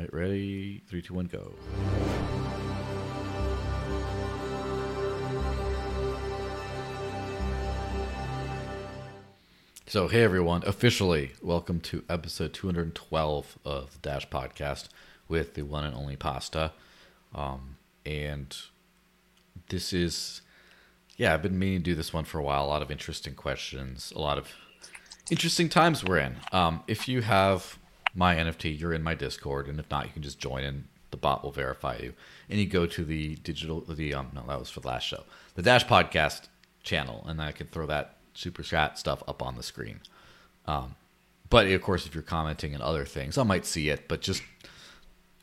right, ready? Three, two, one, go. So, hey everyone, officially welcome to episode 212 of the Dash Podcast with the one and only Pasta. Um, and this is, yeah, I've been meaning to do this one for a while. A lot of interesting questions, a lot of interesting times we're in. Um, if you have my NFT, you're in my Discord, and if not, you can just join and the bot will verify you. And you go to the digital, the um, no, that was for the last show, the Dash Podcast channel, and I can throw that super chat stuff up on the screen. Um, but of course, if you're commenting and other things, I might see it. But just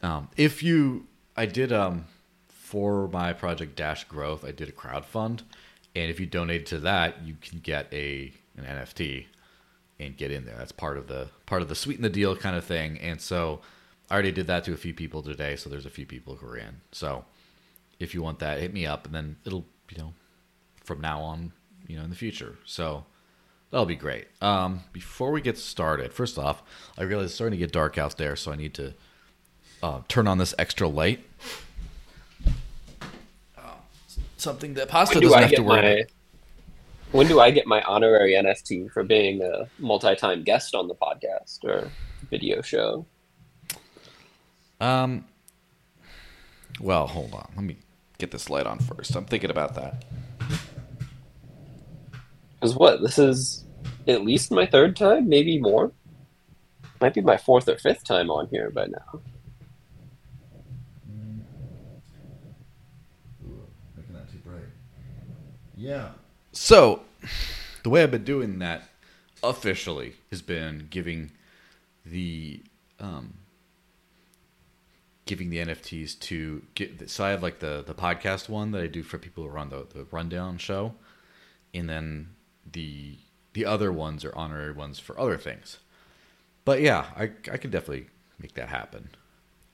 um, if you, I did um, for my project Dash Growth, I did a crowd fund, and if you donate to that, you can get a an NFT and get in there. That's part of the part of the sweeten the deal kind of thing. And so I already did that to a few people today. So there's a few people who are in. So if you want that, hit me up, and then it'll you know from now on you know in the future. So that'll be great. Um, before we get started, first off, I realize it's starting to get dark out there, so I need to uh, turn on this extra light. Uh, something that Pasta When doesn't I have to worry. my about. When do I get my honorary NFT for being a multi-time guest on the podcast or video show? Um. Well, hold on. Let me get this light on first. I'm thinking about that. Because what this is at least my third time, maybe more. Might be my fourth or fifth time on here by now. Making that too bright. Yeah. So, the way I've been doing that officially has been giving the um, giving the NFTs to get. So I have like the the podcast one that I do for people who run the the rundown show, and then the the other ones are honorary ones for other things. But yeah, I I could definitely make that happen.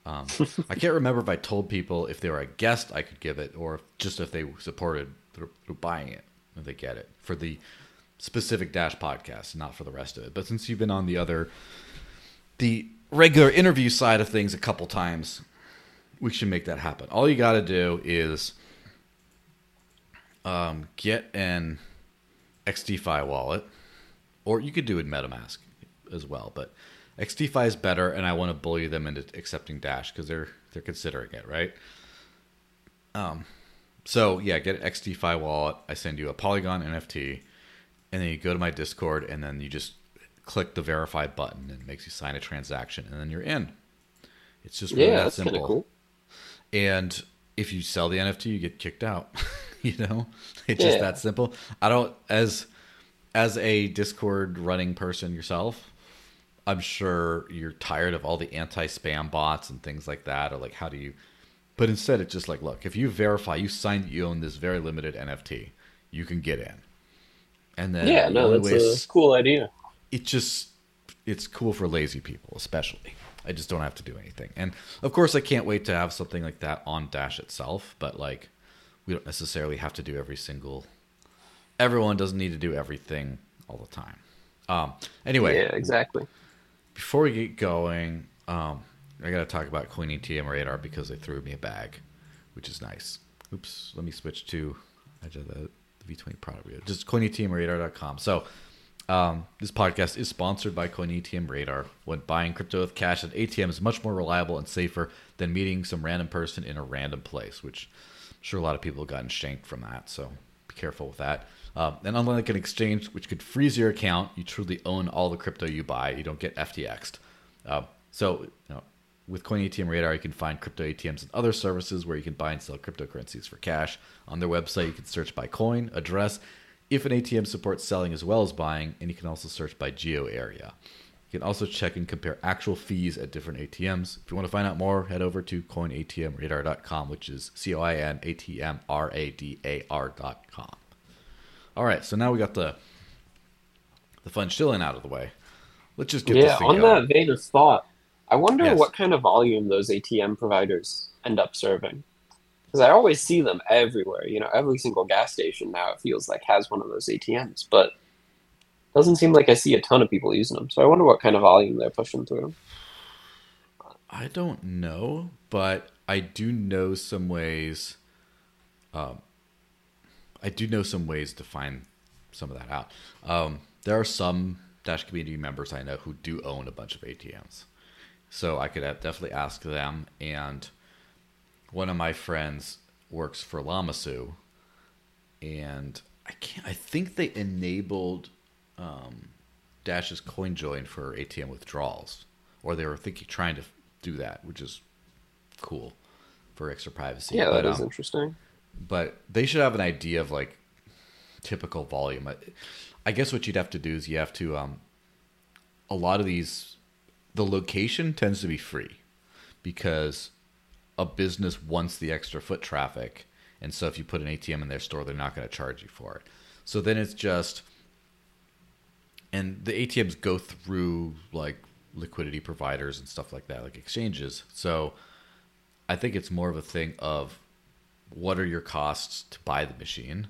Um, I can't remember if I told people if they were a guest, I could give it, or just if they supported through, through buying it, they get it for the specific Dash podcast, not for the rest of it. But since you've been on the other, the regular interview side of things a couple times, we should make that happen. All you got to do is um, get an XDEFI wallet, or you could do it MetaMask as well. But XDEFI is better, and I want to bully them into accepting Dash because they're they're considering it, right? Um, so yeah, get an XDEFI wallet. I send you a Polygon NFT, and then you go to my Discord, and then you just click the verify button, and it makes you sign a transaction, and then you're in. It's just really Yeah, that that's simple. cool. And if you sell the NFT, you get kicked out. you know, it's just that simple. I don't as as a Discord running person yourself. I'm sure you're tired of all the anti-spam bots and things like that, or like how do you? But instead, it's just like, look, if you verify, you signed that you own this very limited NFT, you can get in. And then Yeah, no, that's way a cool idea. it just it's cool for lazy people especially i just don't have to do anything and of course i can't wait to have something like that on dash itself but like we don't necessarily have to do every single everyone doesn't need to do everything all the time um anyway Yeah, exactly. before we get going um i gotta talk about CoinATM Radar because they threw me a bag which is nice oops let me switch to I did the, the v20 product review. just coinatmradar.com so um, this podcast is sponsored by CoinATM Radar. When buying crypto with cash at ATM is much more reliable and safer than meeting some random person in a random place, which I'm sure a lot of people have gotten shanked from that. So be careful with that. Um, and unlike an exchange, which could freeze your account, you truly own all the crypto you buy. You don't get FTX'd. Um, so you know, with CoinATM Radar, you can find crypto ATMs and other services where you can buy and sell cryptocurrencies for cash. On their website, you can search by coin, address, if an ATM supports selling as well as buying, and you can also search by geo area. You can also check and compare actual fees at different ATMs. If you want to find out more, head over to coinatmradar.com, which is C O I N A T M R A D A R.com. All right, so now we got the the fun shilling out of the way. Let's just get this Yeah, thing on going. that vein of thought, I wonder Yes. what kind of volume those ATM providers end up serving. Because I always see them everywhere. You know, every single gas station now it feels like has one of those ATMs, but doesn't seem like I see a ton of people using them. So I wonder what kind of volume they're pushing through. I don't know, but I do know some ways. Um, I do know some ways to find some of that out. Um, there are some Dash community members I know who do own a bunch of ATMs, so I could definitely ask them. And one of my friends works for Lamassu, and I can't. I think they enabled um, Dash's CoinJoin for ATM withdrawals, or they were thinking trying to do that, which is cool for extra privacy. Yeah, but, that is um, interesting. but they should have an idea of like typical volume. I, I guess what you'd have to do is you have to um, a lot of these the location tends to be free because a business wants the extra foot traffic and so if you put an ATM in their store they're not going to charge you for it. So then it's just and the ATMs go through like liquidity providers and stuff like that like exchanges. So I think it's more of a thing of what are your costs to buy the machine?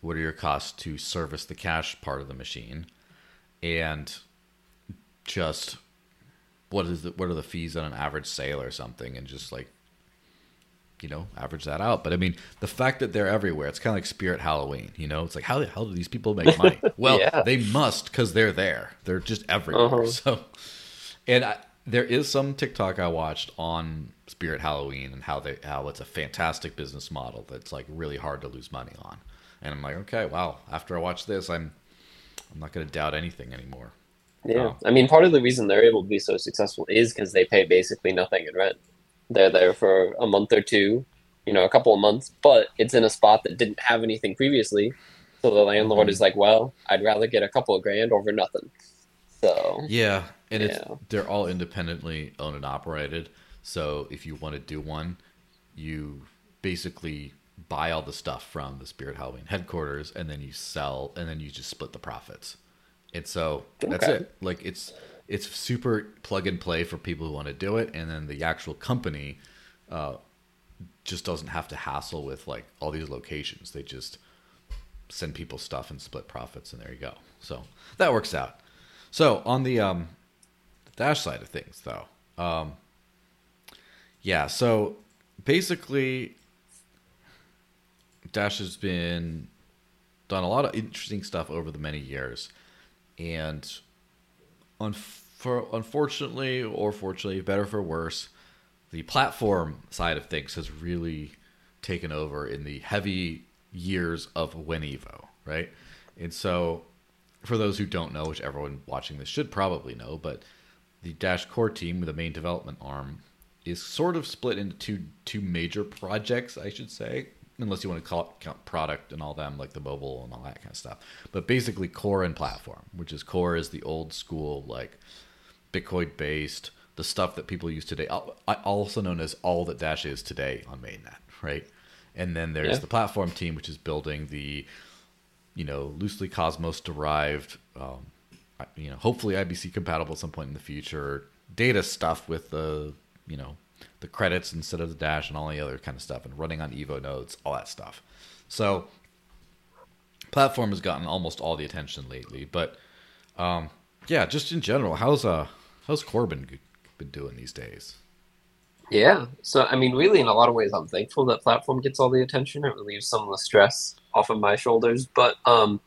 What are your costs to service the cash part of the machine? And just what is the, what are the fees on an average sale or something? And just like you know average that out. But i mean the fact that they're everywhere it's kind of like spirit halloween you know? It's like how the hell do these people make money? Well Yeah. they must because they're there. They're just everywhere. Uh-huh. so and I, there is some tiktok i watched on spirit halloween and how they how it's a fantastic business model that's like really hard to lose money on. And i'm like okay wow after i watch this i'm i'm not going to doubt anything anymore Yeah, Oh. I mean, part of the reason they're able to be so successful is because they pay basically nothing in rent. They're there for a month or two, you know, a couple of months, but it's in a spot that didn't have anything previously. So the landlord Mhm. is like, "Well, I'd rather get a couple of grand over nothing." So Yeah, and it's they're all independently owned and operated. So if you want to do one, you basically buy all the stuff from the Spirit Halloween headquarters, and then you sell, and then you just split the profits. And so that's Okay. it. Like it's it's super plug and play for people who want to do it, and then the actual company uh, just doesn't have to hassle with like all these locations. They just send people stuff and split profits, and there you go. So that works out. So on the um, dash side of things, though, um, yeah. So basically, Dash has been done a lot of interesting stuff over the many years, and un- for, unfortunately or fortunately, better for worse, the platform side of things has really taken over in the heavy years of Winevo, right? And so, for those who don't know, which everyone watching this should probably know, but the Dash Core team, the main development arm, is sort of split into two two major projects, I should say, unless you want to call it count product and all them, like the mobile and all that kind of stuff. But basically, core and platform, which is core is the old school like Bitcoin based, the stuff that people use today, also known as all that Dash is today on mainnet, right? And then there's Yeah. the platform team, which is building the, you know, loosely Cosmos derived, um, you know, hopefully IBC compatible at some point in the future, data stuff with the, you know, the credits instead of the dash and all the other kind of stuff, and running on Evo nodes, all that stuff. So, platform has gotten almost all the attention lately, but um, yeah, just in general, how's uh how's Corbin been doing these days? Yeah. So, I mean, really, in a lot of ways, I'm thankful that platform gets all the attention. It relieves some of the stress off of my shoulders. But um,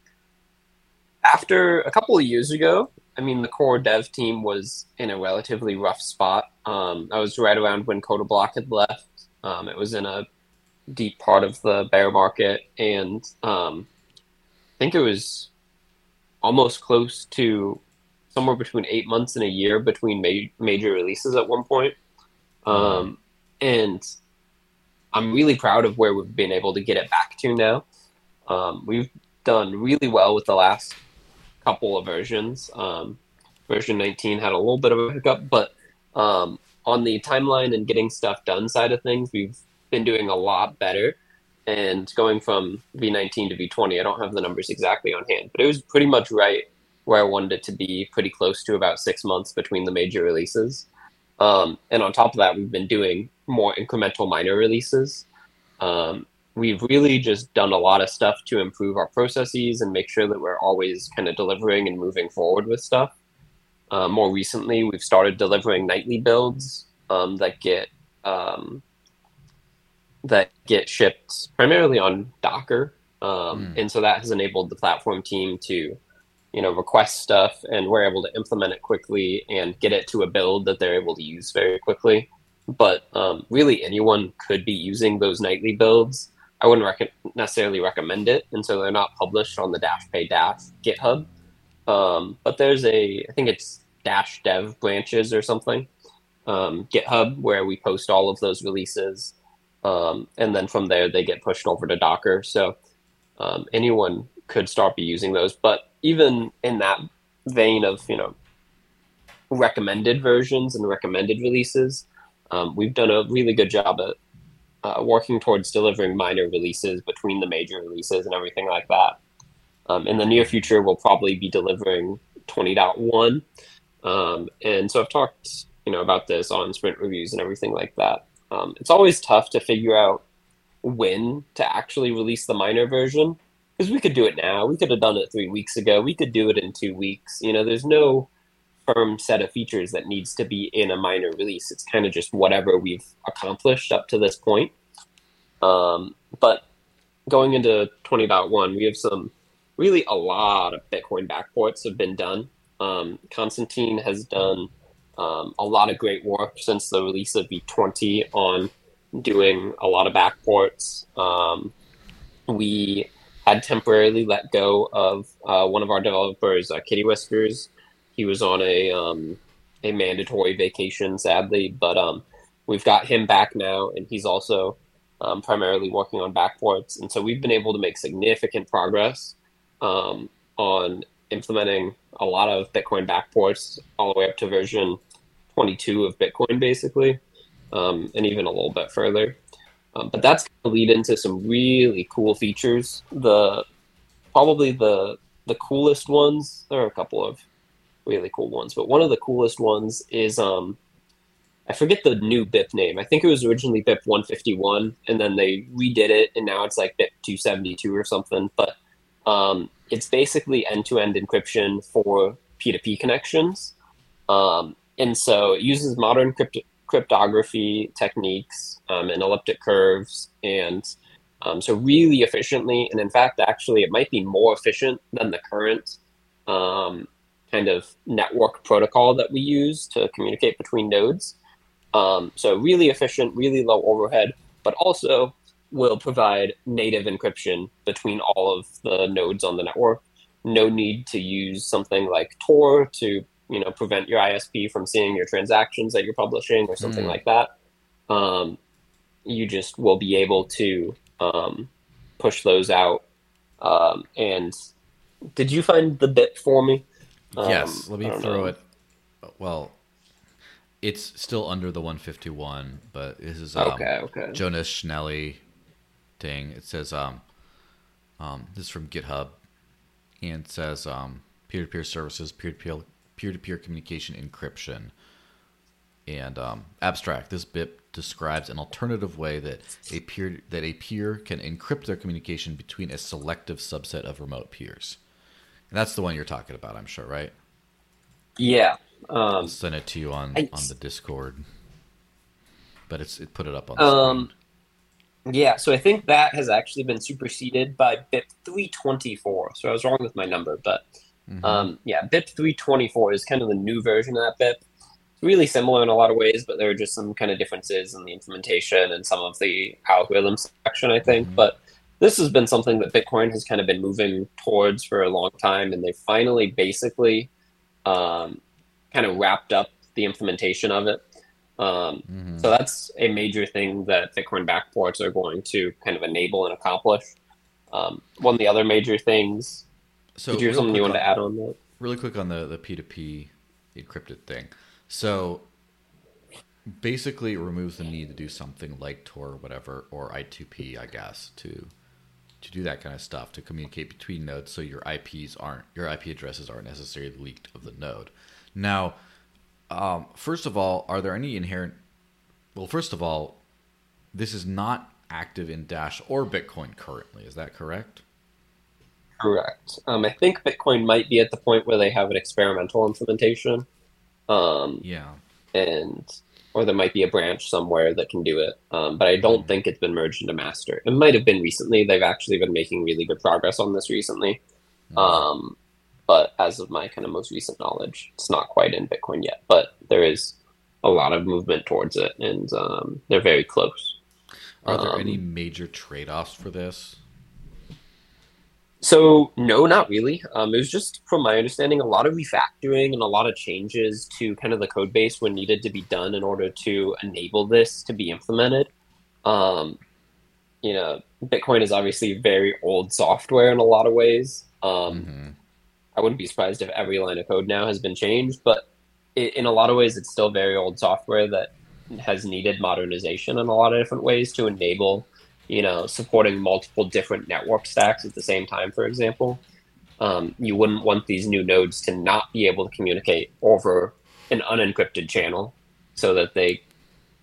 after a couple of years ago, I mean, the core dev team was in a relatively rough spot. Um, I was right around when Codablock had left. Um, it was in a deep part of the bear market, and um, I think it was almost close to somewhere between eight months and a year between ma- major releases at one point. Um, and I'm really proud of where we've been able to get it back to now. Um, we've done really well with the last couple of versions. Um, version 19 had a little bit of a hiccup, but um, on the timeline and getting stuff done side of things, we've been doing a lot better. And going from V19 to V20, I don't have the numbers exactly on hand, but it was pretty much right where I wanted it to be, pretty close to about six months between the major releases. Um, and on top of that, we've been doing more incremental minor releases. Um, we've really just done a lot of stuff to improve our processes and make sure that we're always kind of delivering and moving forward with stuff. Uh, more recently, we've started delivering nightly builds um, that get um, that get shipped primarily on Docker, um, and so that has enabled the platform team to you know request stuff, and we're able to implement it quickly and get it to a build that they're able to use very quickly. But um, really, anyone could be using those nightly builds. I wouldn't rec- necessarily recommend it, and so they're not published on the Dash Pay Dash GitHub. Um, but there's a, I think it's Dash Dev branches or something, um, GitHub, where we post all of those releases, um, and then from there they get pushed over to Docker. So um, anyone could start be using those. But even in that vein of you know recommended versions and recommended releases, um, we've done a really good job at uh, working towards delivering minor releases between the major releases and everything like that. Um, in the near future, we'll probably be delivering 20.1. Um, and so I've talked, you know, about this on sprint reviews and everything like that. Um, it's always tough to figure out when to actually release the minor version because we could do it now. We could have done it three weeks ago. We could do it in two weeks. You know, there's no firm set of features that needs to be in a minor release. It's kind of just whatever we've accomplished up to this point. Um, but going into 20.1, we have some really a lot of Bitcoin backports have been done. Um, Konstantin has done um, a lot of great work since the release of V20 on doing a lot of backports. Um, we had temporarily let go of uh, one of our developers, uh, Kitty Whiskers. He was on a um, a mandatory vacation, sadly, but um, we've got him back now, and he's also um, primarily working on backports. And so we've been able to make significant progress um, on implementing a lot of Bitcoin backports all the way up to version 22 of Bitcoin, basically, um, and even a little bit further. Um, but that's going to lead into some really cool features. The probably the the coolest ones. There are a couple of really cool ones, but one of the coolest ones is um, I forget the new BIP name. I think it was originally BIP 151, and then they redid it, and now it's like BIP 272 or something. But um, it's basically end-to-end encryption for P2P connections. Um, and so it uses modern crypt- cryptography techniques um, and elliptic curves. And um, so really efficiently, and in fact, actually, it might be more efficient than the current um, kind of network protocol that we use to communicate between nodes. Um, so really efficient, really low overhead, but also will provide native encryption between all of the nodes on the network. No need to use something like Tor to you know prevent your ISP from seeing your transactions that you're publishing or something mm. like that. Um, you just will be able to um, push those out. Um, and did you find the bit for me? Yes. Um, let me throw know. it. Well, it's still under the 151, but this is um, okay. Okay. Jonas Schnelli thing. It says um, um, this is from GitHub, and it says um, peer-to-peer services, peer-to-peer peer-to-peer communication encryption, and um, abstract. This BIP describes an alternative way that a peer that a peer can encrypt their communication between a selective subset of remote peers. And that's the one you're talking about, I'm sure, right? Yeah. Um, I'll send it to you on I, on the Discord. But it's it put it up on the um, screen. Yeah, so I think that has actually been superseded by BIP 324. So I was wrong with my number, but mm-hmm. um, yeah, BIP 324 is kind of the new version of that BIP. It's really similar in a lot of ways, but there are just some kind of differences in the implementation and some of the algorithm section, I think. Mm-hmm. But this has been something that Bitcoin has kind of been moving towards for a long time, and they finally basically um, kind of wrapped up the implementation of it. Um, mm-hmm. So that's a major thing that Bitcoin backports are going to kind of enable and accomplish. Um, one of the other major things. So, did you have something you wanted to add on that? Really quick on the the P two P encrypted thing. So basically, it removes the need to do something like Tor or whatever, or I2P, I guess, to to do that kind of stuff to communicate between nodes, so your IPs aren't your IP addresses aren't necessarily leaked of the node. Now um, first of all, are there any inherent? Well, first of all, this is not active in Dash or Bitcoin currently. Is that correct? Correct. Um, I think Bitcoin might be at the point where they have an experimental implementation. Um, yeah. And or there might be a branch somewhere that can do it. Um, but I don't think it's been merged into master. It might have been recently. They've actually been making really good progress on this recently. Um, but as of my kind of most recent knowledge, it's not quite in Bitcoin yet. But there is a lot of movement towards it, and um, they're very close. Are there Um, any major trade offs for this? So no, not really. Um, it was just, from my understanding, a lot of refactoring and a lot of changes to kind of the code base were needed to be done in order to enable this to be implemented. Um, you know, Bitcoin is obviously very old software in a lot of ways. Um, Mhm. I wouldn't be surprised if every line of code now has been changed, but i in a lot of ways, it's still very old software that has needed modernization in a lot of different ways to enable, you know, supporting multiple different network stacks at the same time, for example. Um, you wouldn't want these new nodes to not be able to communicate over an unencrypted channel so that they,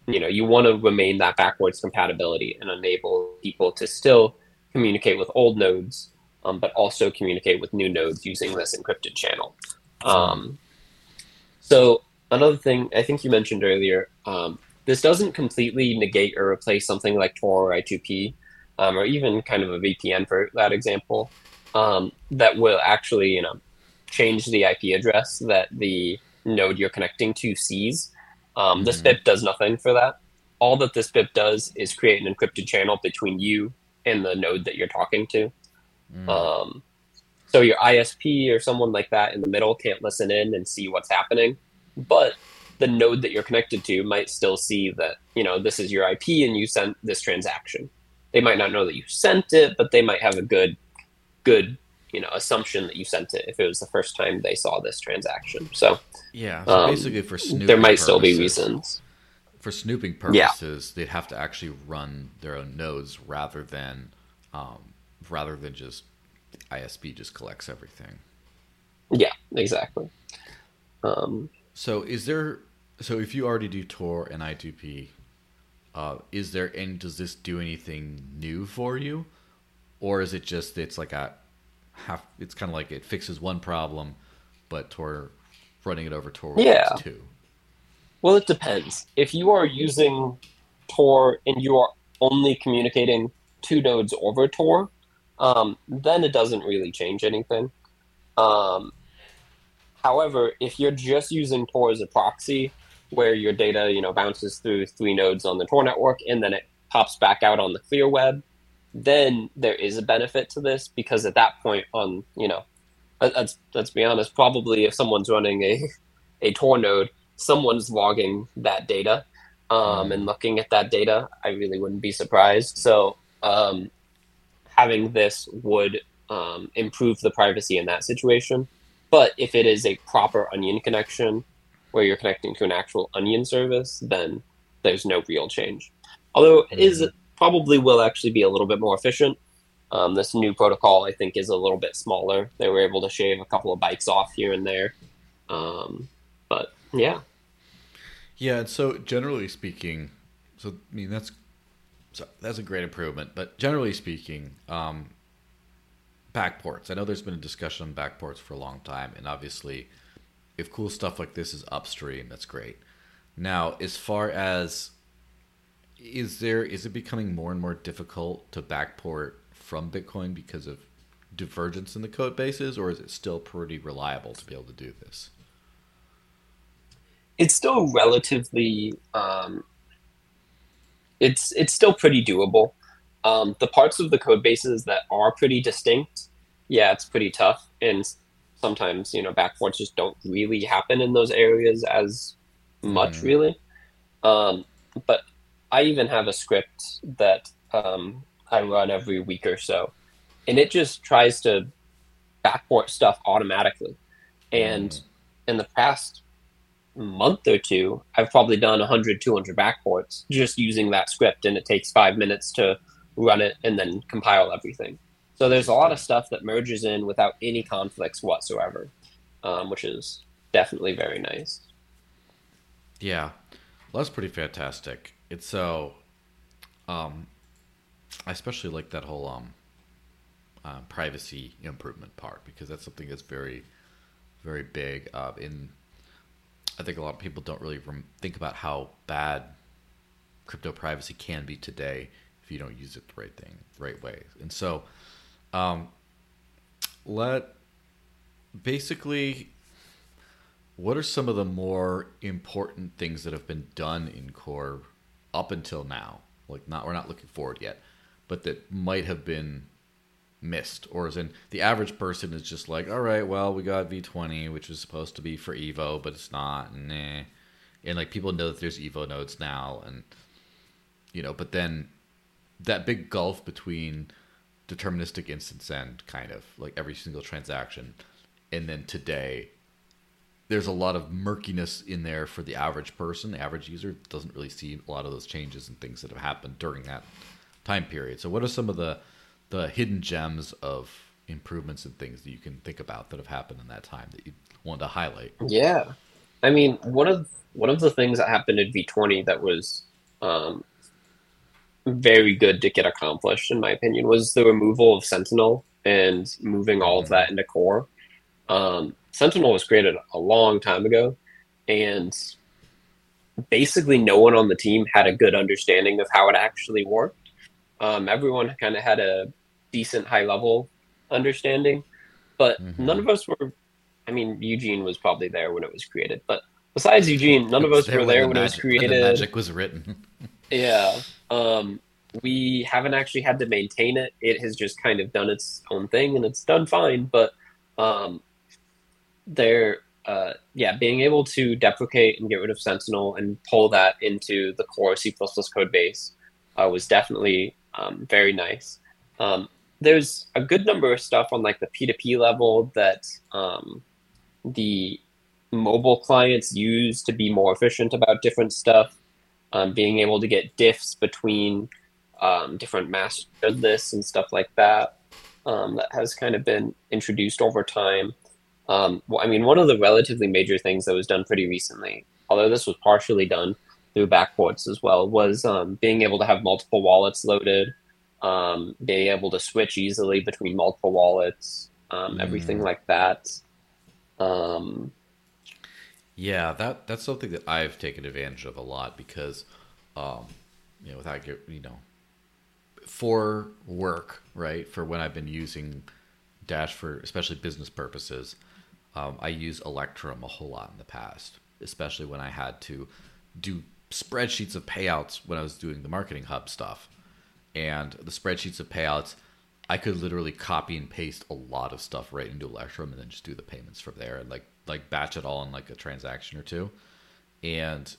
you know, you want to remain that backwards compatibility and enable people to still communicate with old nodes um, but also communicate with new nodes using this encrypted channel. Um, so another thing I think you mentioned earlier, um, this doesn't completely negate or replace something like Tor or I2P, um, or even kind of a VPN for that example, um, that will actually you know change the IP address that the node you're connecting to sees. Um, This Mhm. BIP does nothing for that. All that this BIP does is create an encrypted channel between you and the node that you're talking to. Mm. Um, so your ISP or someone like that in the middle can't listen in and see what's happening, but the node that you're connected to might still see that you know this is your IP and you sent this transaction. They might not know that you sent it, but they might have a good, good you know assumption that you sent it if it was the first time they saw this transaction. So yeah. So um, basically, for snooping there might still be reasons. For snooping Yeah. purposes, they'd have to actually run their own nodes rather than um, rather than just ISP just collects everything. Yeah, exactly. Um, So is there so if you already do Tor and I2P, uh, is there any does this do anything new for you? Or is it just it's like a half it's kinda like it fixes one problem, but Tor running it over Tor Yeah. two. Well, it depends. If you are using Tor and you are only communicating two nodes over Tor, um, then it doesn't really change anything. Um, however, if you're just using Tor as a proxy, where your data, you know, bounces through three nodes on the Tor network and then it pops back out on the clear web, then there is a benefit to this because at that point, on you know, let- let's let's be honest, probably if someone's running a a Tor node someone's logging that data um, and looking at that data, I really wouldn't be surprised. So um, having this would um, improve the privacy in that situation. But if it is a proper onion connection where you're connecting to an actual onion service, then there's no real change. Although it is probably will actually be a little bit more efficient. Um, this new protocol, I think, is a little bit smaller. They were able to shave a couple of bytes off here and there. Um, but yeah, Yeah, and so generally speaking, so I mean that's so that's a great improvement. But generally speaking, um, backports. I know there's been a discussion on backports for a long time, and obviously, if cool stuff like this is upstream, that's great. Now, as far as is there is it becoming more and more difficult to backport from Bitcoin because of divergence in the code bases, or is it still pretty reliable to be able to do this? it's still relatively um, it's it's still pretty doable. Um, the parts of the code bases that are pretty distinct, yeah, it's pretty tough, and sometimes you know backports just don't really happen in those areas as much, Mhm. really. Um, but I even have a script that um, I run every week or so, and it just tries to backport stuff automatically. And Mm. in the past month or two, I've probably done 100, 200 backports just using that script, and it takes five minutes to run it and then compile everything. So there's a lot of stuff that merges in without any conflicts whatsoever, um, which is definitely very nice. Yeah, well, that's pretty fantastic. It's so, um, I especially like that whole um, uh, privacy improvement part because that's something that's very, very big. Uh, in I think a lot of people don't really think about how bad crypto privacy can be today if you don't use it the right thing, right way. And so, um, let basically, what are some of the more important things that have been done in core up until now? Like, not we're not looking forward yet, but that might have been missed, or as in the average person is just like, all right, well, we got V20, which was supposed to be for Evo, but it's not, nah. And like people know that there's Evo nodes now, and you know, but then that big gulf between deterministic InstantSend kind of like every single transaction. And then today there's a lot of murkiness in there for the average person the average user. Doesn't really see a lot of those changes and things that have happened during that time period. So what are some of the the hidden gems of improvements and things that you can think about that have happened in that time that you want to highlight? Yeah. I mean one of one of the things that happened in v20 that was um, very good to get accomplished, in my opinion, was the removal of Sentinel and moving all of mm-hmm. that into core. Um, Sentinel was created a long time ago, and basically no one on the team had a good understanding of how it actually worked. Um, everyone kind of had a decent high level understanding, but mm-hmm. none of us were. I mean, Eugene was probably there when it was created, but besides Eugene, none of us were there when, the it was created. When the magic was written. yeah. Um, we haven't actually had to maintain it. It has just kind of done its own thing and it's done fine. But um, there, uh, yeah, being able to deprecate and get rid of Sentinel and pull that into the core C++ code base uh, was definitely um, very nice. Um, there's a good number of stuff on like the P2P level that um, the mobile clients use to be more efficient about different stuff. Um, being able to get diffs between um, different master lists and stuff like that um, that has kind of been introduced over time. Um, well, I mean, one of the relatively major things that was done pretty recently, although this was partially done through backports as well, was um, being able to have multiple wallets loaded, um, being able to switch easily between multiple wallets, mm. everything like that. Yeah, that that's something that I've taken advantage of a lot because, um, you know, without you know for work, right? For when I've been using Dash for especially business purposes, um, I use Electrum a whole lot in the past, especially when I had to do spreadsheets of payouts when I was doing the marketing hub stuff. And the spreadsheets of payouts, I could literally copy and paste a lot of stuff right into Electrum and then just do the payments from there and like like batch it all in like a transaction or two. And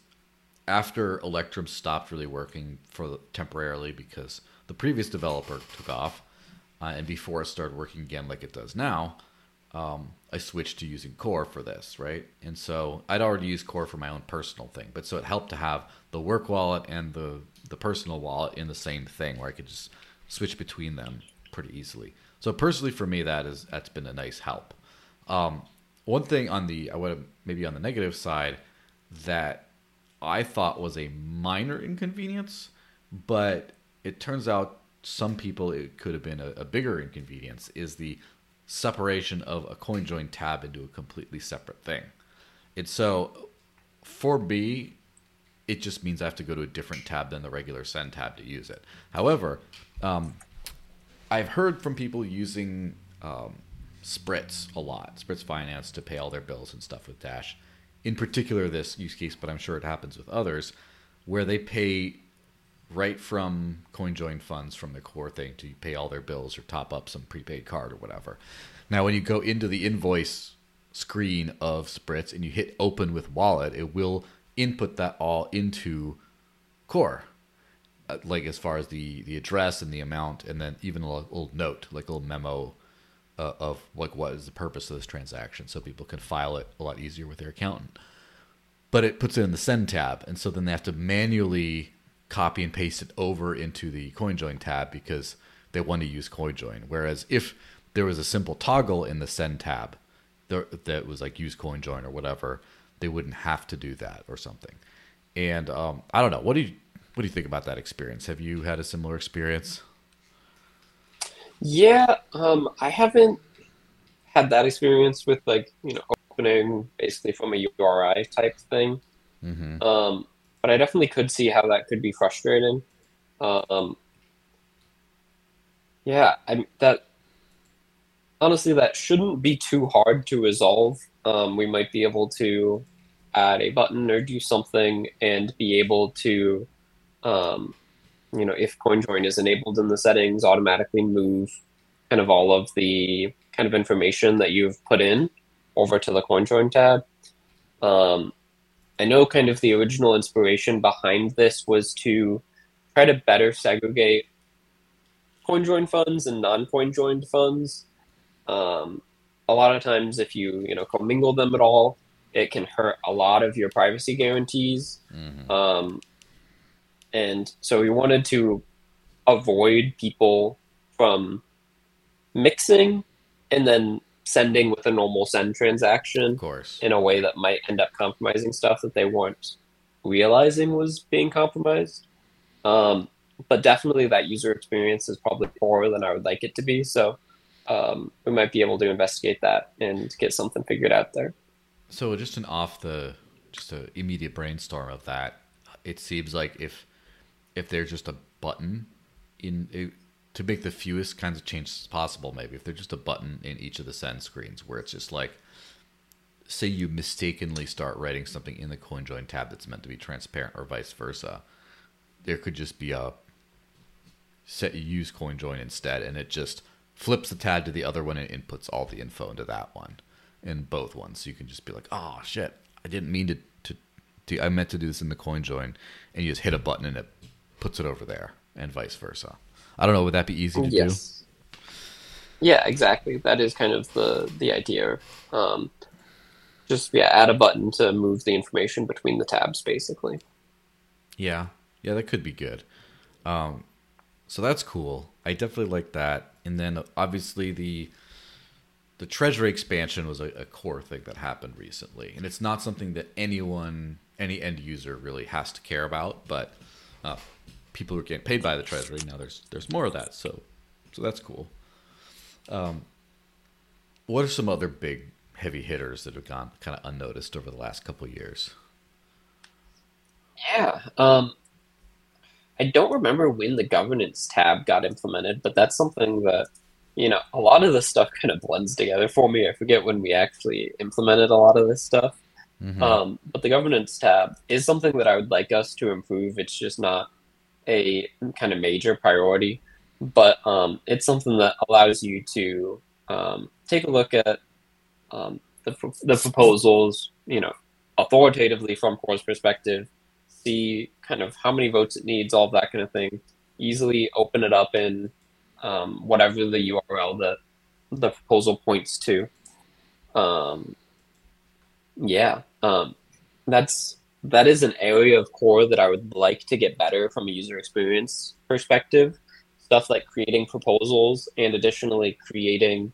after Electrum stopped really working for temporarily because the previous developer took off, uh, and before it started working again like it does now, um, I switched to using Core for this, right? And so I'd already used Core for my own personal thing, but so it helped to have the work wallet and the the personal wallet in the same thing, where I could just switch between them pretty easily. So personally, for me, that is that's been a nice help. Um, one thing on the I would maybe on the negative side that I thought was a minor inconvenience, but it turns out some people it could have been a, a bigger inconvenience is the separation of a CoinJoin tab into a completely separate thing. And so for me, it just means I have to go to a different tab than the regular send tab to use it. However, um, I've heard from people using um, Spritz a lot, Spritz Finance to pay all their bills and stuff with Dash. In particular, this use case, but I'm sure it happens with others, where they pay right from CoinJoin funds from the core thing to pay all their bills or top up some prepaid card or whatever. Now, when you go into the invoice screen of Spritz and you hit open with wallet, it will input that all into core. Uh, like as far as the the address and the amount, and then even a little note, like a little memo uh, of like what is the purpose of this transaction, so people can file it a lot easier with their accountant. But it puts it in the send tab, and so then they have to manually copy and paste it over into the CoinJoin tab because they want to use CoinJoin. Whereas if there was a simple toggle in the send tab that was like use CoinJoin or whatever, they wouldn't have to do that or something. And um, I don't know. What do you what do you think about that experience? Have you had a similar experience? Yeah, um, I haven't had that experience with like you know opening basically from a URI type thing. Mm-hmm. Um, but I definitely could see how that could be frustrating. Um, yeah, I that honestly that shouldn't be too hard to resolve. Um, we might be able to add a button or do something and be able to, um, you know, if CoinJoin is enabled in the settings, automatically move kind of all of the kind of information that you've put in over to the CoinJoin tab. Um, I know kind of the original inspiration behind this was to try to better segregate CoinJoin funds and non-CoinJoined funds. Um, a lot of times, if you you know commingle them at all, it can hurt a lot of your privacy guarantees. Mm-hmm. Um, and so we wanted to avoid people from mixing and then sending with a normal send transaction Of course. in a way that might end up compromising stuff that they weren't realizing was being compromised. Um, but definitely that user experience is probably poorer than I would like it to be. So um, we might be able to investigate that and get something figured out there. So just an off the just an immediate brainstorm of that. It seems like if if there's just a button in it, to make the fewest kinds of changes possible, maybe if there's just a button in each of the send screens where it's just like, say you mistakenly start writing something in the CoinJoin tab that's meant to be transparent or vice versa, there could just be a set you use CoinJoin instead, and it just flips the tab to the other one and inputs all the info into that one in both ones. So you can just be like, oh shit, I didn't mean to, to, to I meant to do this in the CoinJoin, and you just hit a button and it puts it over there, and vice versa. I don't know. Would that be easy to do. yes. Yeah, exactly. That is kind of the the idea. Um, just yeah, add a button to move the information between the tabs, basically. Yeah, yeah, that could be good. Um, so that's cool. I definitely like that. And then obviously the the treasury expansion was a, a core thing that happened recently, and it's not something that anyone, any end user, really has to care about. But uh, people who are getting paid by the treasury now, there's there's more of that. So so that's cool. Um, what are some other big heavy hitters that have gone kind of unnoticed over the last couple years? Yeah. Um, I don't remember when the governance tab got implemented, but that's something that you know a lot of this stuff kind of blends together for me. I forget when we actually implemented a lot of this stuff. Mhm. Um, but the governance tab is something that I would like us to improve. It's just not a kind of major priority, but um, it's something that allows you to um, take a look at um, the, the proposals, you know, authoritatively from Core's perspective, see kind of how many votes it needs, all that kind of thing. Easily open it up in um, whatever the URL that the proposal points to. Um, yeah, um, that's that is an area of core that I would like to get better from a user experience perspective. Stuff like creating proposals and additionally creating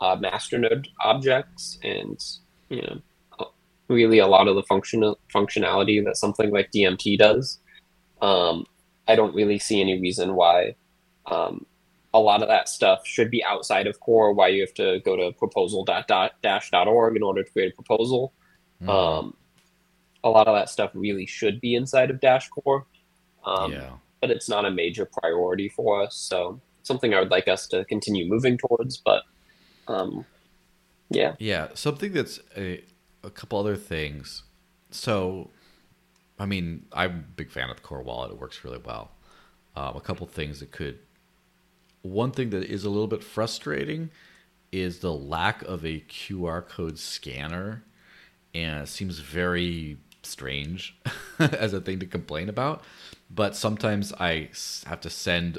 uh, masternode objects and you know really a lot of the functional functionality that something like DMT does. Um, I don't really see any reason why um, a lot of that stuff should be outside of core. Why you have to go to proposal. dot. dash. dot. org in order to create a proposal. Mhm. Um, a lot of that stuff really should be inside of Dash Core, um, yeah. but it's not a major priority for us. So something I would like us to continue moving towards. But um, yeah, Yeah, something that's a, a couple other things. So, I mean, I'm a big fan of the Core Wallet. It works really well. Um, a couple things that could. One thing that is a little bit frustrating is the lack of a QR code scanner, and it seems very strange as a thing to complain about. But sometimes I have to send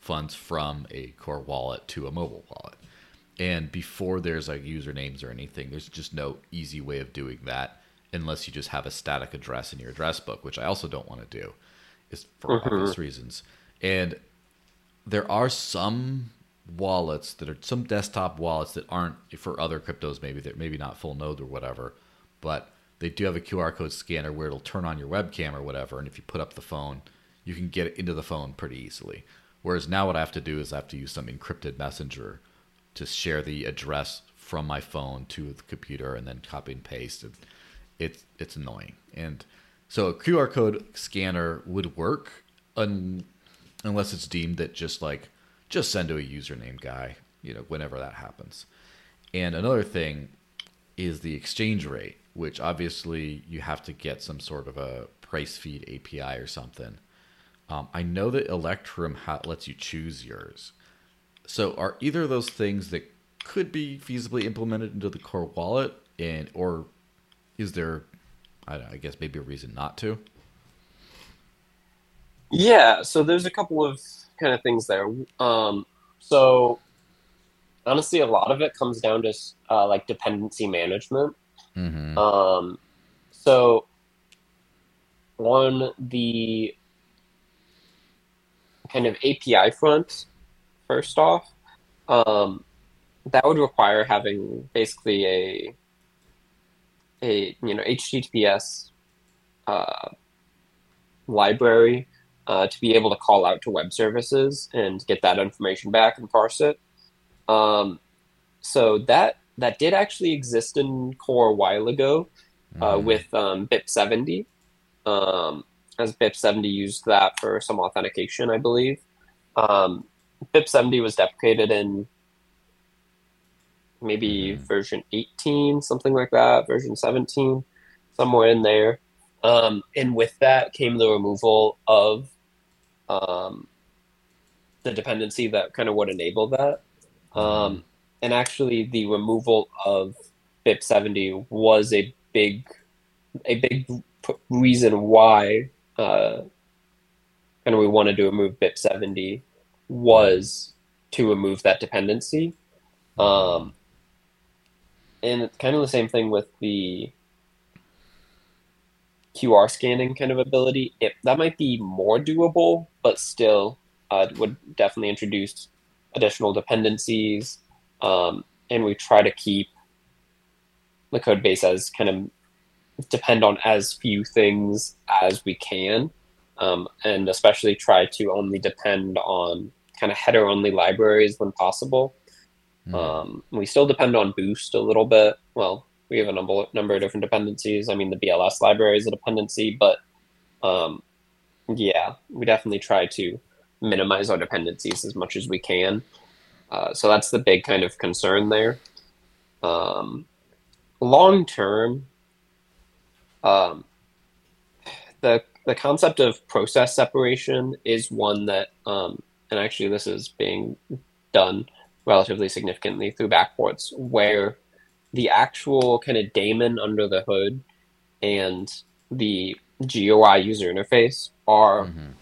funds from a Core Wallet to a mobile wallet. And before there's like usernames or anything, there's just no easy way of doing that unless you just have a static address in your address book, which I also don't want to do, is for Mhm. obvious reasons. And there are some wallets that are some desktop wallets that aren't for other cryptos, maybe they're maybe not full node or whatever, but they do have a QR code scanner where it'll turn on your webcam or whatever, and if you put up the phone, you can get into the phone pretty easily. Whereas now what I have to do is I have to use some encrypted messenger to share the address from my phone to the computer and then copy and paste. And it's it's annoying. And so a QR code scanner would work unless it's deemed that just like just send to a username guy, you know, whenever that happens. And another thing is the exchange rate, which obviously you have to get some sort of a price feed API or something. Um, I know that Electrum ha- lets you choose yours. So are either of those things that could be feasibly implemented into the core wallet, and or is there, I, I guess maybe a reason not to? Yeah, so there's a couple of kind of things there. Um, so honestly, a lot of it comes down to uh, like dependency management. Mm-hmm. Um, so on the kind of API front, first off, um, that would require having basically a a you know HTTPS uh, library uh, to be able to call out to web services and get that information back and parse it. Um, so that that did actually exist in Core a while ago uh, Mhm. with um, BIP70, um, as BIP70 used that for some authentication, I believe. Um, BIP70 was deprecated in maybe Mhm. version 18, something like that, version 17, somewhere in there. Um, and with that came the removal of um, the dependency that kind of would enable that. Um, and actually, the removal of BIP70 was a big, a big reason why uh, kind of we wanted to remove BIP70 was to remove that dependency. Um, and it's kind of the same thing with the QR scanning kind of ability. It, that might be more doable, but still uh, would definitely introduce additional dependencies. Um, and we try to keep the code base as kind of depend on as few things as we can. Um, and especially try to only depend on kind of header only libraries when possible. Mhm. Um, we still depend on Boost a little bit. Well, we have a number number of different dependencies. I mean, the BLS library is a dependency, but um, yeah, we definitely try to minimize our dependencies as much as we can. Uh, so that's the big kind of concern there. Um, long term, um, the the concept of process separation is one that, um, and actually this is being done relatively significantly through backports, where the actual kind of daemon under the hood and the GUI user interface are Mhm.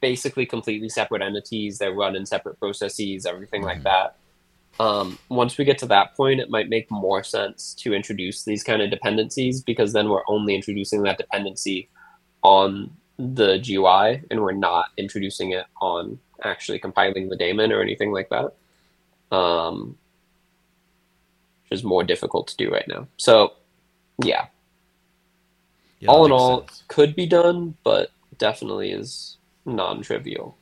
basically completely separate entities that run in separate processes, everything like Mhm. that. Um, once we get to that point, it might make more sense to introduce these kind of dependencies because then we're only introducing that dependency on the GUI and we're not introducing it on actually compiling the daemon or anything like that. Um, is more difficult to do right now. So, yeah, Yeah, all in all, sense. could be done, but definitely is non-trivial.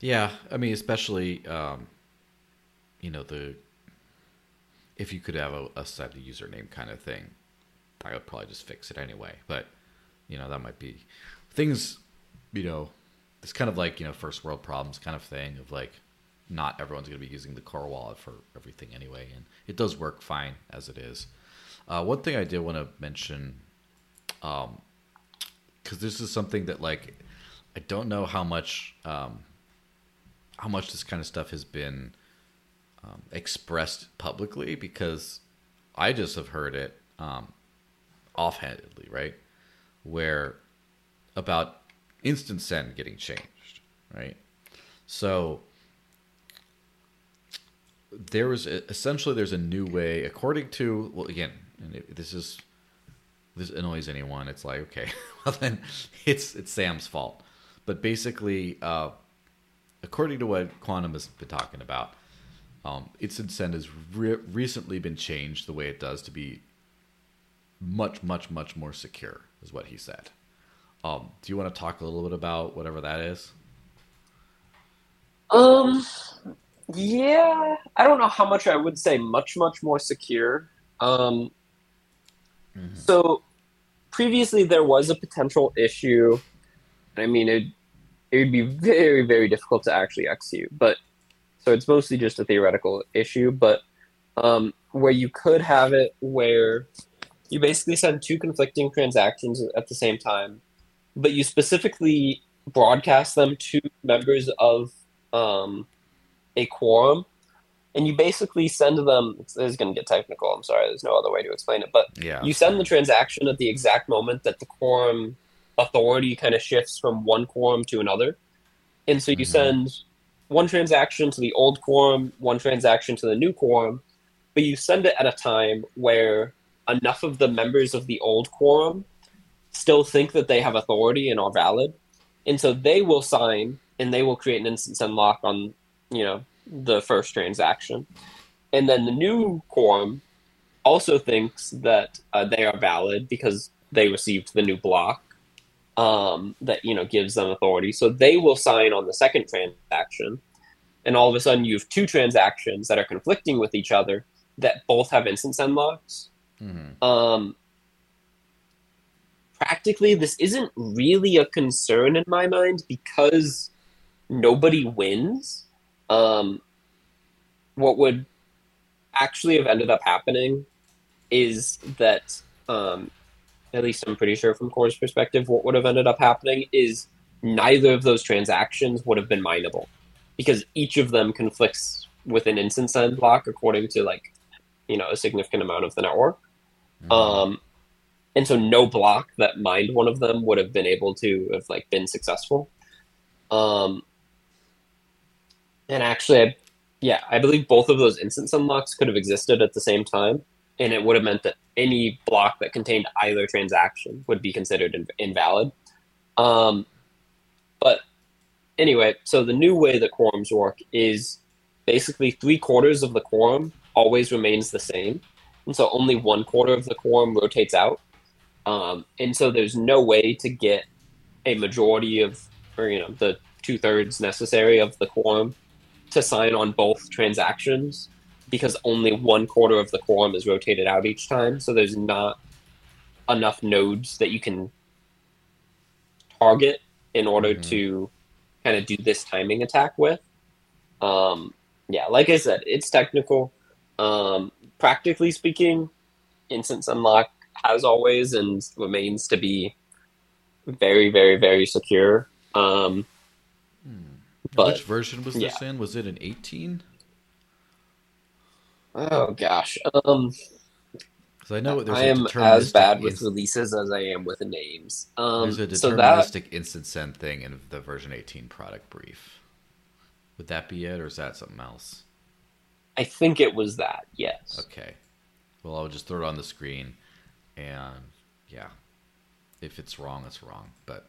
Yeah, I mean, especially um, you know the if you could have a, a set username kind of thing, I would probably just fix it anyway. But you know that might be things. You know, it's kind of like you know first world problems kind of thing of like not everyone's going to be using the core wallet for everything anyway, and it does work fine as it is. Uh, one thing I did want to mention, um, because this is something that like I don't know how much um, how much this kind of stuff has been um, expressed publicly because I just have heard it um, offhandedly, right? Where about InstantSend getting changed, right? So there was a, essentially there's a new way according to well again and it, this is this annoys anyone. It's like okay well then it's it's sam's fault. But basically uh, according to what quantum has been talking about um, send has re- recently been changed the way it does to be much much much more secure is what he said. Um, do you want to talk a little bit about whatever that is? Um, Yeah, I don't know how much I would say much, much more secure. Um, Mhm. So previously there was a potential issue. I mean, it it would be very, very difficult to actually execute, but so it's mostly just a theoretical issue. But um, where you could have it where you basically send two conflicting transactions at the same time, but you specifically broadcast them to members of um, a quorum and you basically send them this is going to get technical i'm sorry there's no other way to explain it but Yeah. you send the transaction at the exact moment that the quorum authority kind of shifts from one quorum to another and so you Mhm. send one transaction to the old quorum one transaction to the new quorum but you send it at a time where enough of the members of the old quorum still think that they have authority and are valid and so they will sign and they will create an InstantSend lock on you know the first transaction and then the new quorum also thinks that uh, they are valid because they received the new block um, that you know gives them authority so they will sign on the second transaction and all of a sudden you have two transactions that are conflicting with each other that both have InstantSend locks Mhm. um, practically, this isn't really a concern in my mind because nobody wins. Um, what would actually have ended up happening is that, um, at least I'm pretty sure from Core's perspective, what would have ended up happening is neither of those transactions would have been mineable because each of them conflicts with an InstantSend block according to like you know a significant amount of the network Mhm. um, and so no block that mined one of them would have been able to have like been successful. Um, and actually, I, yeah, I believe both of those InstantSend locks could have existed at the same time, and it would have meant that any block that contained either transaction would be considered in, invalid. Um, but anyway, so the new way that quorums work is basically three quarters of the quorum always remains the same and so only one quarter of the quorum rotates out. Um, and so there's no way to get a majority of, or you know, the two thirds necessary of the quorum to sign on both transactions because only one quarter of the quorum is rotated out each time. So there's not enough nodes that you can target in order Mhm. to kind of do this timing attack with. Um, yeah, like I said, it's technical. Um, practically speaking, InstantSend lock has always and remains to be very, very, very secure. Um, but Which version was this yeah. in? Was it an 18? oh gosh, um, Because I know there's I a am as bad with releases as I am with names. Um, there's a so that deterministic InstantSend thing in the version 18 product brief. Would that be it, or is that something else? I think it was that. Yes. Okay. Well, I'll just throw it on the screen, and yeah, if it's wrong, it's wrong. But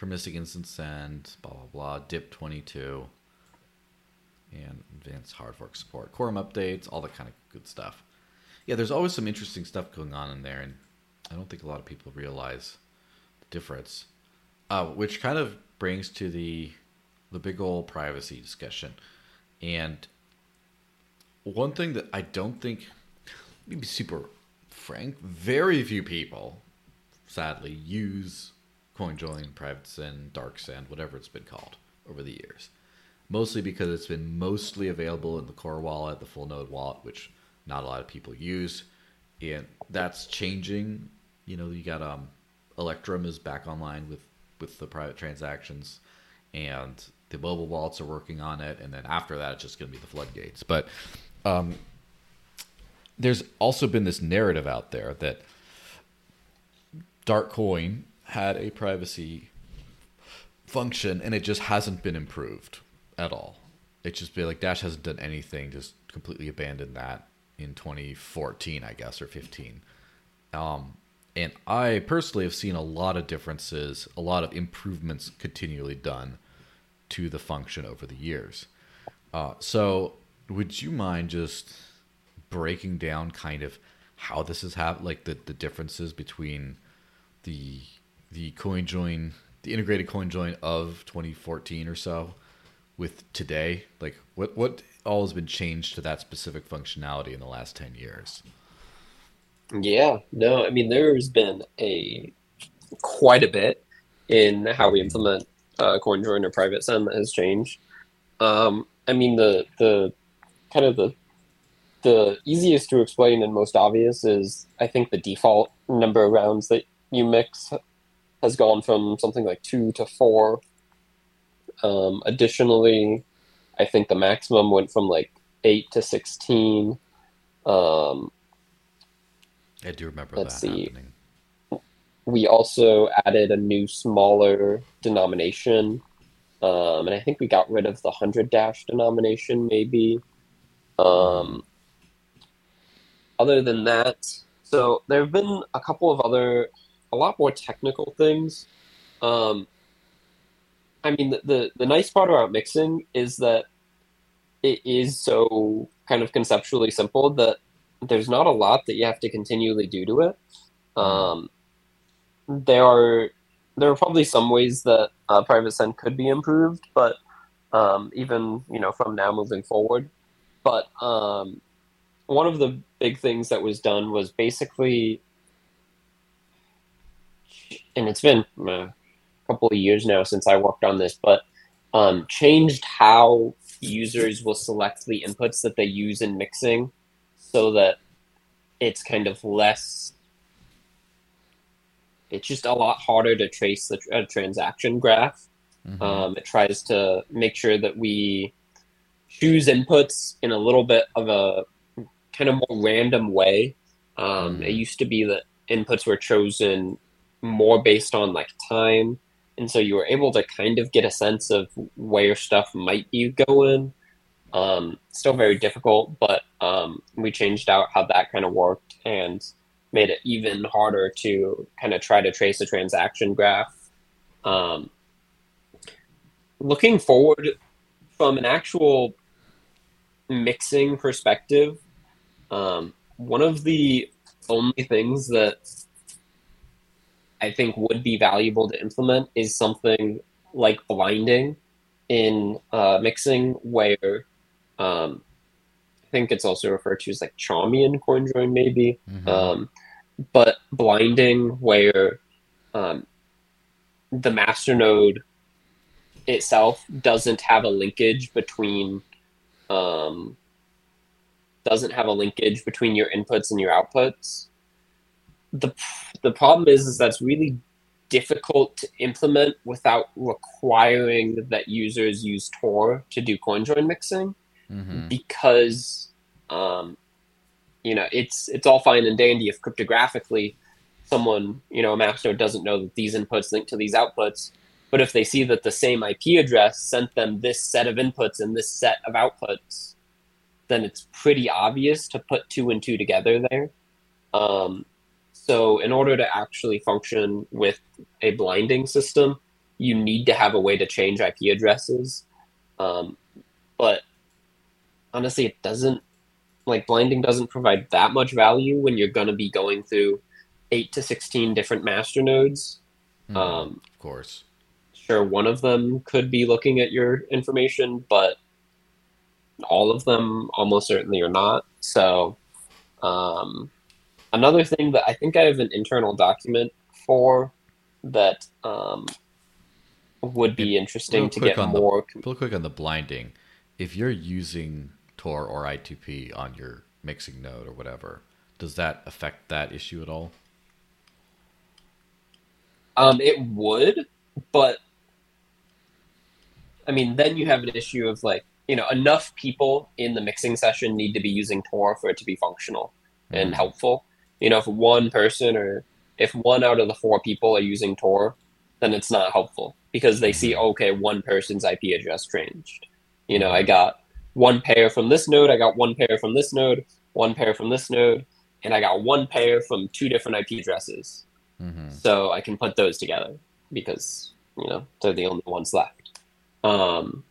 deterministic InstantSend, blah blah blah, DIP 22, and advanced hard fork support, quorum updates, all that kind of good stuff. Yeah, there's always some interesting stuff going on in there, and I don't think a lot of people realize the difference. Uh, which kind of brings to the the big old privacy discussion, and one thing that I don't think, let me be super frank, very few people, sadly, use CoinJoin, Private Send, Dark Send, whatever it's been called over the years. Mostly because it's been mostly available in the core wallet, the full node wallet, which not a lot of people use. And that's changing. You know, you got um Electrum is back online with with the private transactions and the mobile wallets are working on it and then after that it's just going to be the floodgates. But um there's also been this narrative out there that Darkcoin had a privacy function and it just hasn't been improved at all. It's just been like Dash hasn't done anything, just completely abandoned that in 2014, I guess, or 15. Um, and I personally have seen a lot of differences, a lot of improvements continually done to the function over the years. Uh, so, would you mind just breaking down kind of how this has happened, like the, the differences between the the coin join, the integrated coin join of 2014 or so, with today? Like, what what all has been changed to that specific functionality in the last ten years? Yeah, no, I mean there's been a quite a bit in how we implement uh, CoinJoin or private that has changed. Um, I mean the the kind of the the easiest to explain and most obvious is I think the default number of rounds that you mix has gone from something like two to four. Um, additionally, I think the maximum went from like eight to sixteen. Um, I do remember Let's that see. happening. we also added a new smaller denomination um, and i think we got rid of the 100 dash denomination maybe um, other than that so there have been a couple of other a lot more technical things um, i mean the, the, the nice part about mixing is that it is so kind of conceptually simple that there's not a lot that you have to continually do to it um, there are there are probably some ways that uh, private send could be improved, but um, even you know from now moving forward. But um, one of the big things that was done was basically, and it's been uh, a couple of years now since I worked on this, but um, changed how users will select the inputs that they use in mixing, so that it's kind of less it's just a lot harder to trace the uh, transaction graph. Mhm. Um, it tries to make sure that we choose inputs in a little bit of a kind of more random way. Um, Mhm. It used to be that inputs were chosen more based on like time, and so you were able to kind of get a sense of where stuff might be going. Um, still very difficult, but um, we changed out how that kind of worked and made it even harder to kind of try to trace a transaction graph. Um, looking forward from an actual mixing perspective, um, one of the only things that I think would be valuable to implement is something like blinding in uh, mixing, where um, I think it's also referred to as like Chaumian CoinJoin, maybe. Mhm. Um, but blinding where um, the masternode itself doesn't have a linkage between um, doesn't have a linkage between your inputs and your outputs. The the problem is is that's really difficult to implement without requiring that users use Tor to do CoinJoin mixing Mhm. because um, you know it's it's all fine and dandy if cryptographically someone you know a masternode doesn't know that these inputs link to these outputs but if they see that the same ip address sent them this set of inputs and this set of outputs then it's pretty obvious to put two and two together there um, so in order to actually function with a blinding system you need to have a way to change ip addresses um, but honestly it doesn't like blinding doesn't provide that much value when you're going to be going through 8 to 16 different master nodes Mhm. um, of course. sure one of them could be looking at your information but all of them almost certainly are not so um, another thing that i think i have an internal document for that um, would be interesting to get on the- more Real quick on the blinding. If you're using Tor or I2P on your mixing node or whatever, does that affect that issue at all? Um, it would, but I mean, then you have an issue of like, you know, enough people in the mixing session need to be using Tor for it to be functional and Mhm. helpful. You know, if one person or if one out of the four people are using Tor, then it's not helpful because they see, okay, one person's IP address changed. You know, I got one pair from this node, I got one pair from this node, one pair from this node, and I got one pair from two different IP addresses Mm-hmm. so I can put those together because you know they're the only ones left. Um,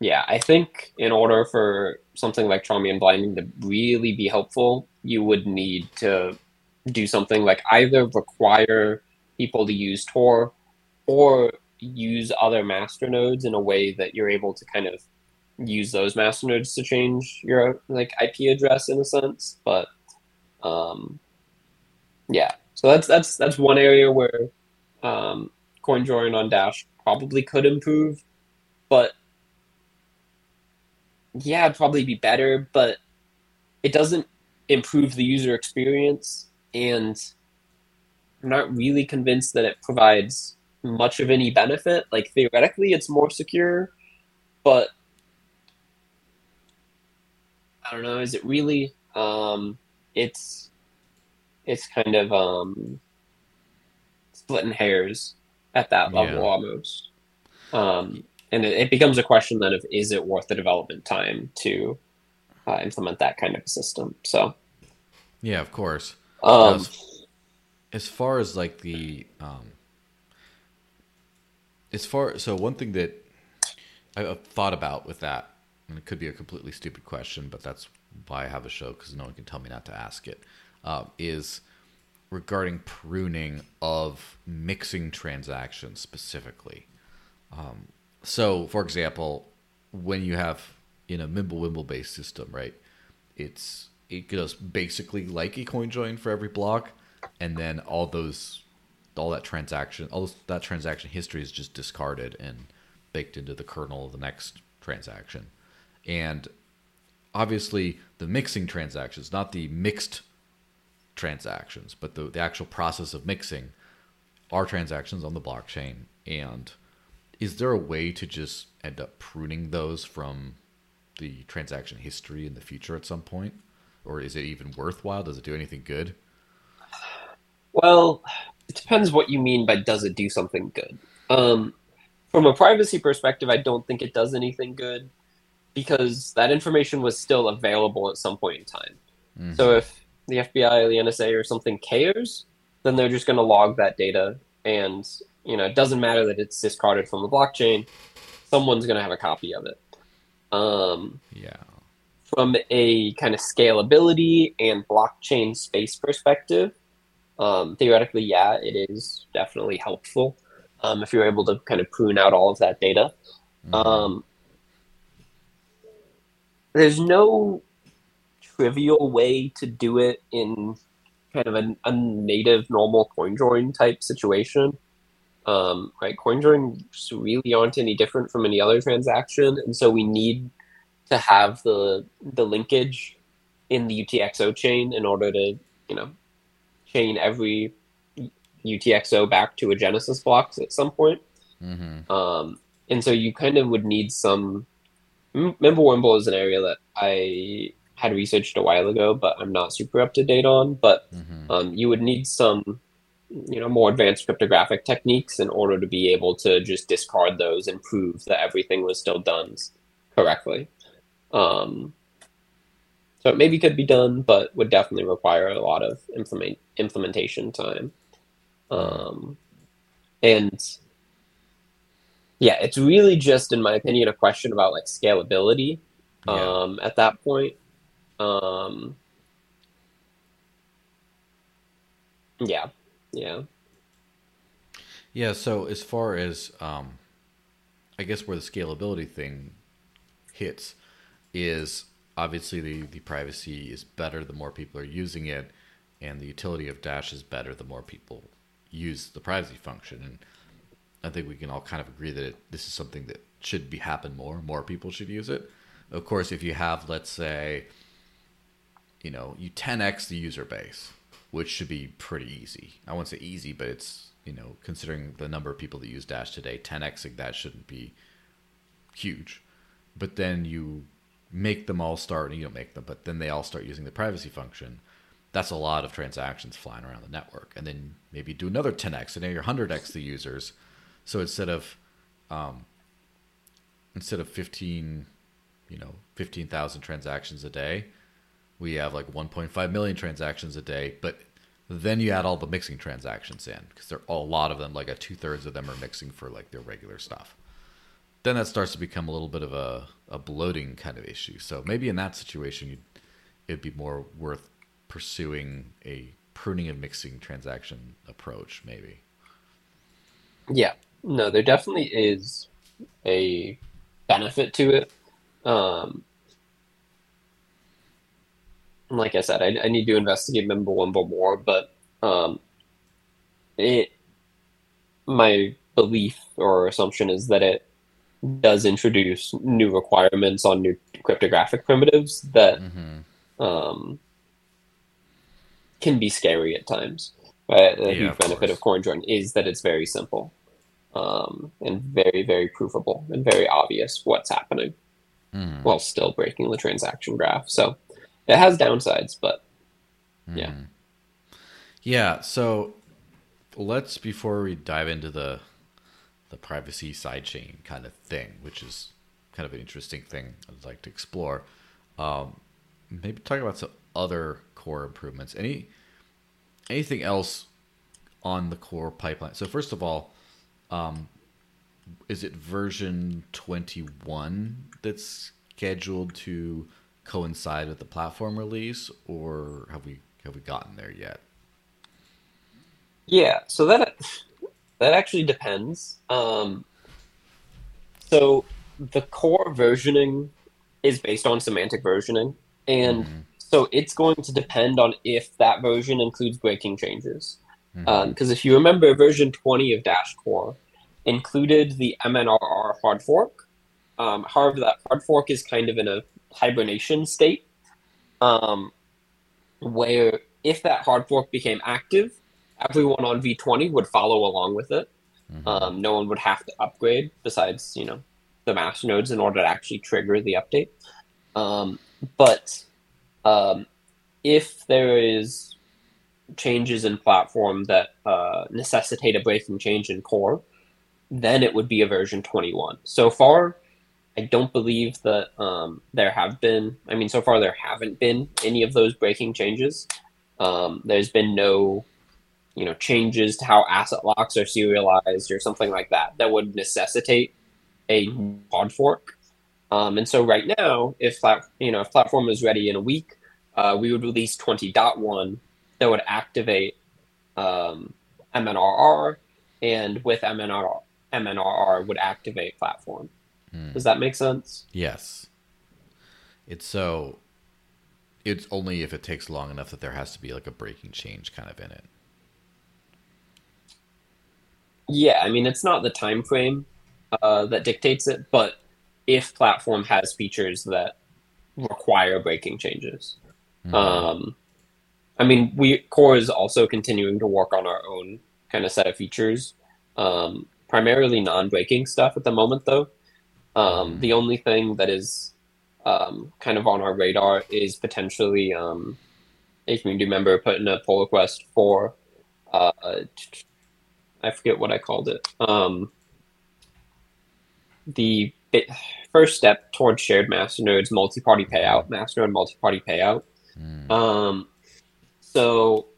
yeah, I think in order for something like Chaumian blinding to really be helpful, you would need to do something like either require people to use Tor or use other master nodes in a way that you're able to kind of use those master nodes to change your like IP address in a sense. But um, yeah, so that's that's that's one area where um, CoinJoin on Dash probably could improve, but yeah, it'd probably be better, but it doesn't improve the user experience, and I'm not really convinced that it provides much of any benefit. Like theoretically, it's more secure, but I don't know. Is it really? Um, it's it's kind of um, splitting hairs at that level yeah. almost. Um, and it, it, becomes a question then of is it worth the development time to uh, implement that kind of a system? So, yeah, of course. Um, as, as, far as like the um, as far so one thing that I've thought about with that, and it could be a completely stupid question, but that's why I have a show because no one can tell me not to ask it. Uh, is regarding pruning of mixing transactions specifically. Um, so, for example, when you have in a Mimblewimble based system, right? It's it goes basically like a coin join for every block, and then all those all that transaction all that transaction history is just discarded and baked into the kernel of the next transaction. And obviously the mixing transactions, not the mixed transactions, but the, the actual process of mixing are transactions on the blockchain. And is there a way to just end up pruning those from the transaction history in the future at some point? Or is it even worthwhile? Does it do anything good? Well, it depends what you mean by does it do something good. Um, from a privacy perspective, I don't think it does anything good because that information was still available at some point in time. Mm-hmm. So if the FBI or the NSA or something cares, then they're just going to log that data, and you know it doesn't matter that it's discarded from the blockchain. Someone's going to have a copy of it. Um, yeah. From a kind of scalability and blockchain space perspective, um, theoretically, yeah, it is definitely helpful um, if you're able to kind of prune out all of that data. Mm-hmm. Um, there's no trivial way to do it in kind of a, a native normal CoinJoin type situation. Um, right, CoinJoins really aren't any different from any other transaction, and so we need to have the the linkage in the UTXO chain in order to you know chain every UTXO back to a Genesis blocks at some point. Mm-hmm. Um, and so you kind of would need some. Mimblewimble is an area that I had researched a while ago, but I'm not super up to date on. But mm-hmm. um, you would need some, you know, more advanced cryptographic techniques in order to be able to just discard those and prove that everything was still done correctly. Um, so it maybe could be done, but would definitely require a lot of implement implementation time. Um, and yeah, it's really just, in my opinion, a question about like scalability. Um, yeah. at that point, um, yeah, yeah, yeah. So as far as um, I guess where the scalability thing hits is obviously the the privacy is better the more people are using it, and the utility of Dash is better the more people use the privacy function. And I think we can all kind of agree that it, this is something that should be happen more. More people should use it. Of course, if you have, let's say, you know, you 10x the user base, which should be pretty easy. I won't say easy, but it's, you know, considering the number of people that use Dash today, 10xing that shouldn't be huge. But then you make them all start, and you don't make them, but then they all start using the privacy function. That's a lot of transactions flying around the network. And then maybe do another 10x, and now you're 100x the users. So instead of, um, instead of 15, you know, 15,000 transactions a day, we have like 1.5 million transactions a day, but then you add all the mixing transactions in because there are a lot of them, like a two thirds of them are mixing for like their regular stuff. Then that starts to become a little bit of a, a bloating kind of issue. So maybe in that situation, it'd be more worth pursuing a pruning and mixing transaction approach, maybe. Yeah, no, there definitely is a benefit to it. Um, like I said, I, I need to investigate Mimblewimble more, but um, it my belief or assumption is that it does introduce new requirements on new cryptographic primitives that Mm-hmm. um, can be scary at times. Right? A Yeah, huge of benefit of CoinJoin is that it's very simple um, and very, very provable and very obvious what's happening Mm-hmm. while still breaking the transaction graph. So it has downsides, but yeah. Mhm. Yeah, so let's before we dive into the the privacy sidechain kind of thing, which is kind of an interesting thing I'd like to explore. Um, maybe talk about some other core improvements. Any anything else on the core pipeline? So first of all, um, is it version twenty one that's scheduled to coincide with the platform release, or have we have we gotten there yet? Yeah, so that that actually depends. Um, so the core versioning is based on semantic versioning, and Mhm. so it's going to depend on if that version includes breaking changes. Because if you remember, version 20 of Dash Core included the MNRR hard fork. Um, however, that hard fork is kind of in a hibernation state, um, where if that hard fork became active, everyone on V20 would follow along with it. Mhm. Um, no one would have to upgrade besides, you know, the master nodes in order to actually trigger the update. Um, but um, if there is changes in platform that uh, necessitate a breaking change in core, then it would be a version 21. So far, I don't believe that um, there have been. I mean, so far there haven't been any of those breaking changes. Um, there's been no, you know, changes to how asset locks are serialized or something like that that would necessitate a hard fork. Um, and so right now, if plat- you know if platform is ready in a week, uh, we would release 20.1 that would activate um, MNRR, and with MNRR, MNRR would activate platform. Mm. Does that make sense? Yes. It's so. It's only if it takes long enough that there has to be like a breaking change kind of in it. Yeah, I mean it's not the time frame uh, that dictates it, but if platform has features that require breaking changes, Mhm. um, I mean we core is also continuing to work on our own kind of set of features, um, primarily non-breaking stuff at the moment though. Um. The only thing that is um, kind of on our radar is potentially um, a community member put in a pull request for uh, I forget what I called it. Um, the bit, first step towards shared masternodes multi-party payout, masternode multi-party payout. Mm. Um, so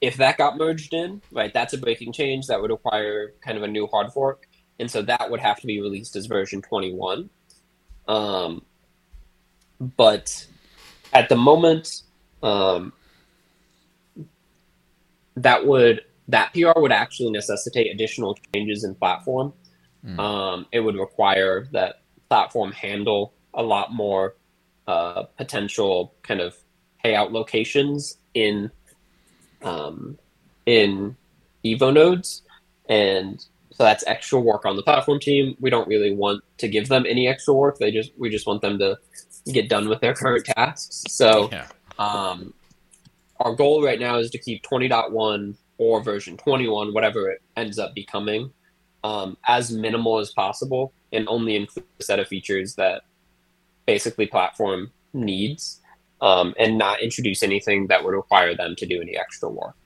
if that got merged in, right, that's a breaking change that would require kind of a new hard fork, and so that would have to be released as version 21. Um, but at the moment, um, that would that PR would actually necessitate additional changes in platform. Mm. Um, it would require that platform handle a lot more uh, potential kind of payout locations in um, in Evo nodes, and so that's extra work on the platform team. We don't really want to give them any extra work. They just we just want them to get done with their current tasks. So yeah. um, our goal right now is to keep 20.1 or version 21, whatever it ends up becoming, um, as minimal as possible and only include a set of features that basically platform needs um, and not introduce anything that would require them to do any extra work.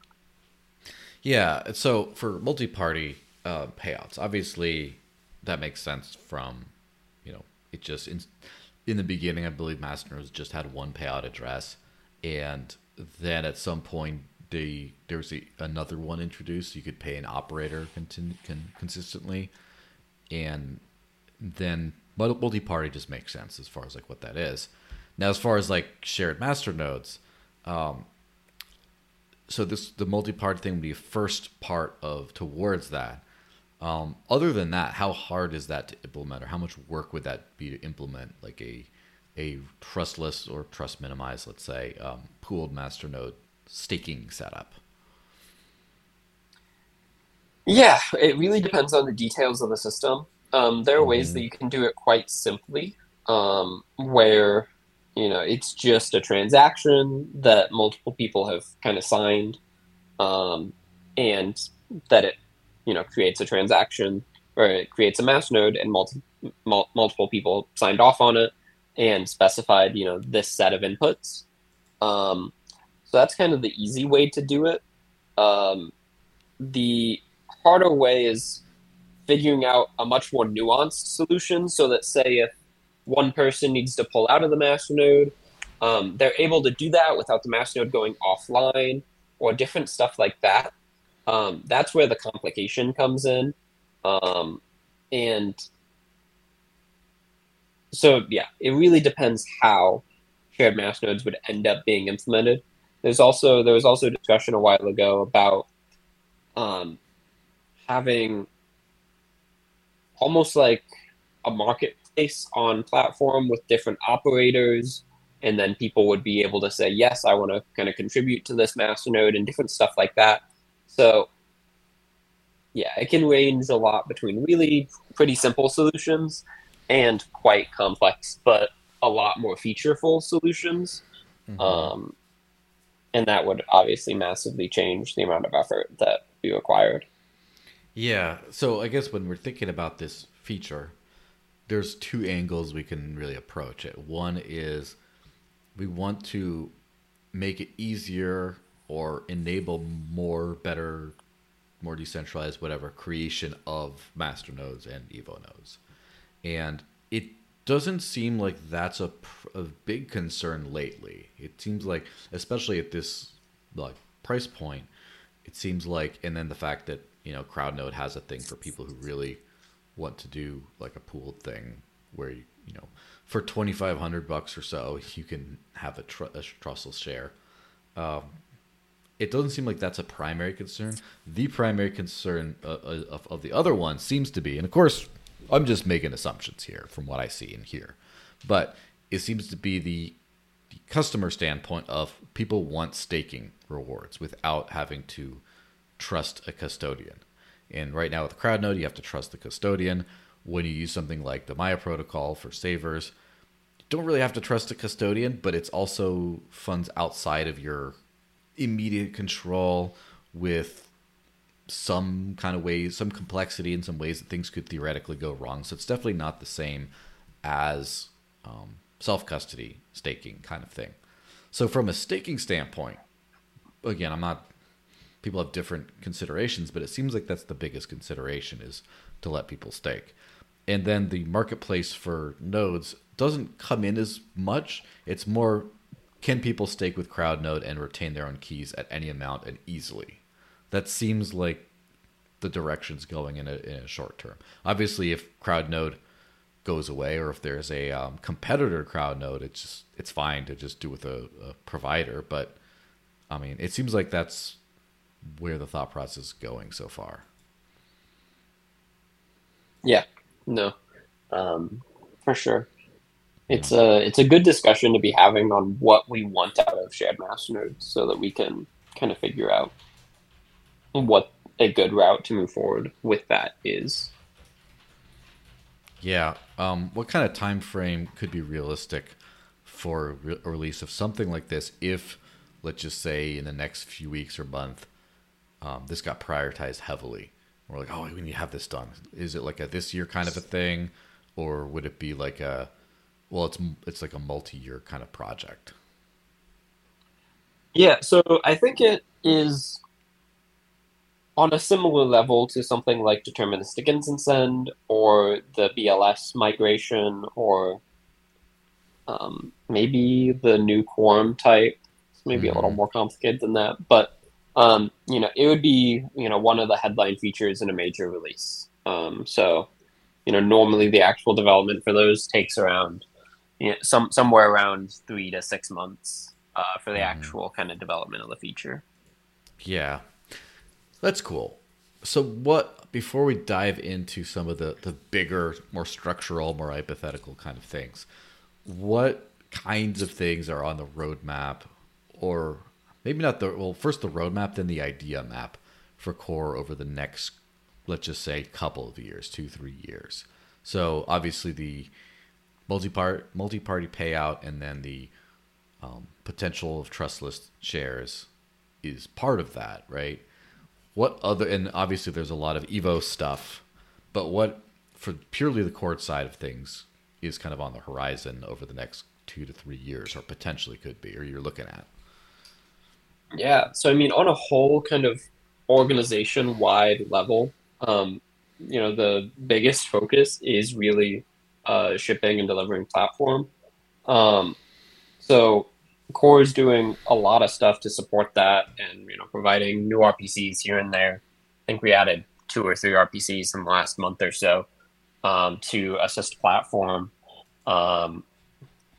Yeah. So for multi-party uh, payouts, obviously that makes sense. From you know, it just in, in the beginning, I believe Masternodes just had one payout address, and then at some point they there was another one introduced. You could pay an operator continu- con, consistently, and then mul- multi-party just makes sense as far as like what that is. Now, as far as like shared master nodes, um, so this the multi-part thing would be first part of towards that. Um, other than that, how hard is that to implement, or how much work would that be to implement, like a a trustless or trust minimized, let's say, um, pooled masternode staking setup? Yeah, it really depends on the details of the system. Um, there are ways Mhm. that you can do it quite simply, um, where you know it's just a transaction that multiple people have kind of signed, um, and that it you know creates a transaction or it creates a masternode, and multi- mul- multiple people signed off on it and specified you know this set of inputs. Um, so that's kind of the easy way to do it. Um, the harder way is figuring out a much more nuanced solution so that say if one person needs to pull out of the masternode um, they're able to do that without the masternode going offline or different stuff like that um, that's where the complication comes in. Um, and so yeah it really depends how shared masternodes would end up being implemented. There's also there was also discussion a while ago about um, having almost like a marketplace on platform with different operators and then people would be able to say yes i want to kind of contribute to this masternode and different stuff like that so yeah it can range a lot between really pretty simple solutions and quite complex but a lot more featureful solutions Mhm. um, and that would obviously massively change the amount of effort that be required Yeah. So I guess when we're thinking about this feature, there's two angles we can really approach it. One is we want to make it easier or enable more better, more decentralized, whatever creation of master nodes and Evo nodes. And it doesn't seem like that's a, a big concern lately. It seems like, especially at this like price point, it seems like, and then the fact that you know CrowdNode has a thing for people who really want to do like a pooled thing where you you know for twenty five hundred bucks or so you can have a, tr- a trustless share. Um, it doesn't seem like that's a primary concern. The primary concern uh, uh, of, of the other one seems to be, and of course, I'm just making assumptions here from what I see and hear, but it seems to be the, the customer standpoint of people want staking rewards without having to trust a custodian. And right now with CrowdNode, you have to trust the custodian. When you use something like the Maya protocol for savers, you don't really have to trust a custodian, but it's also funds outside of your immediate control with some kind of ways, some complexity in some ways that things could theoretically go wrong. So it's definitely not the same as um, self custody staking kind of thing. So from a staking standpoint, again, I'm not. People have different considerations, but it seems like that's the biggest consideration is to let people stake. And then the marketplace for nodes doesn't come in as much. It's more can people stake with CrowdNode and retain their own keys at any amount and easily? That seems like the direction's going in a, in a short term. Obviously, if CrowdNode goes away or if there's a um, competitor CrowdNode, it's just it's fine to just do with a, a provider. But I mean, it seems like that's where the thought process is going so far. Yeah, no, um, for sure. It's a it's a good discussion to be having on what we want out of shared masternodes, so that we can kind of figure out what a good route to move forward with that is. Yeah. Um, what kind of time frame could be realistic for re- a release of something like this? If, let's just say, in the next few weeks or month, um, this got prioritized heavily. We're like, oh, we need to have this done. Is it like a this year kind of a thing, or would it be like a, well, it's it's like a multi-year kind of project? Yeah, so I think it is on a similar level to something like deterministic InstantSend or the BLS migration or um, maybe the new quorum type. It's maybe a little Mhm. more complicated than that, but um, you know, it would be you know one of the headline features in a major release. Um, so you know, normally the actual development for those takes around you know, some somewhere around three to six months uh, for the Mhm. actual kind of development of the feature. Yeah, that's cool. so what before we dive into some of the the bigger more structural more hypothetical kind of things what kinds of things are on the roadmap or maybe not the well first the roadmap then the idea map for core over the next let's just say couple of years two three years so obviously the multi-part multi-party payout and then the um, potential of trustless shares is part of that right? What other and obviously there's a lot of evo stuff but what for purely the core side of things is kind of on the horizon over the next two to three years or potentially could be or you're looking at? Yeah so i mean on a whole kind of organization wide level um, you know the biggest focus is really uh, shipping and delivering platform. Um, so core is doing a lot of stuff to support that and you know providing new rpcs here and there. I think we added two or three rpcs in the last month or so um, to assist platform um,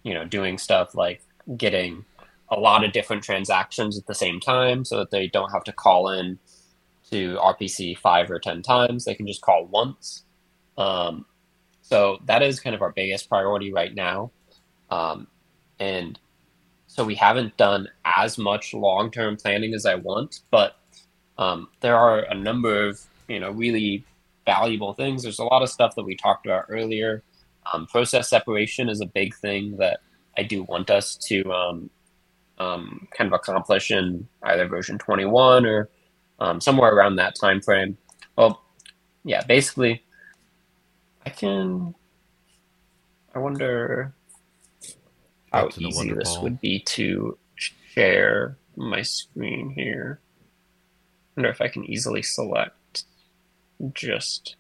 you know doing stuff like getting a lot of different transactions at the same time so that they don't have to call in to rpc five or ten times. They can just call once. Um, so that is kind of our biggest priority right now um, and so we haven't done as much long-term planning as I want, but um, there are a number of you know really valuable things. There's a lot of stuff that we talked about earlier. Um, process separation is a big thing that I do want us to um, um kind of accomplish in either version 21 or um, somewhere around that time frame. Well, yeah, basically, I can. I wonder how easy this would be to share my screen here. I wonder if I can easily select just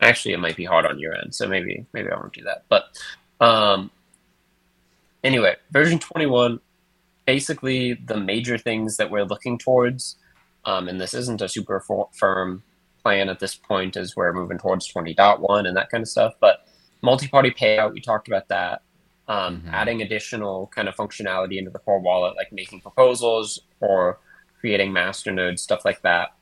actually it might be hard on your end, so maybe maybe I won't do that. But um anyway, version 21 basically the major things that we're looking towards um, and this isn't a super firm plan at this point as we're moving towards 20.1 and that kind of stuff but multi-party payout we talked about that um, mm-hmm. adding additional kind of functionality into the core wallet, like making proposals or creating master nodes, stuff like that.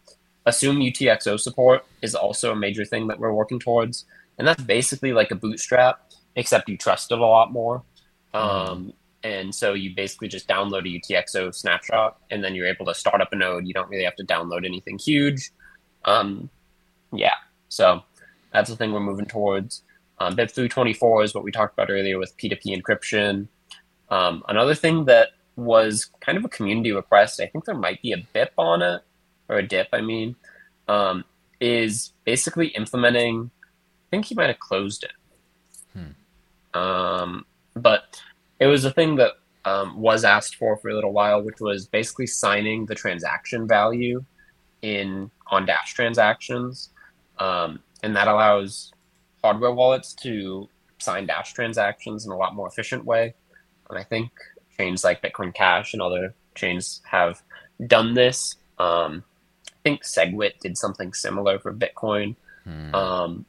Assume UTXO support is also a major thing that we're working towards. And that's basically like a bootstrap, except you trust it a lot more. Mm-hmm. Um, and so you basically just download a UTXO snapshot and then you're able to start up a node. You don't really have to download anything huge. Um, yeah, so that's the thing we're moving towards. Um, BIP 324 is what we talked about earlier with P2P encryption. Um, another thing that was kind of a community request, I think there might be a BIP on it, or a dip, I mean, um, is basically implementing, I think he might have closed it. Hmm. Um, but it was a thing that um, was asked for for a little while, which was basically signing the transaction value in on Dash transactions. Um, and that allows hardware wallets to sign Dash transactions in a lot more efficient way. And I think chains like Bitcoin Cash and other chains have done this. Um, I think SegWit did something similar for Bitcoin. Hmm. Um,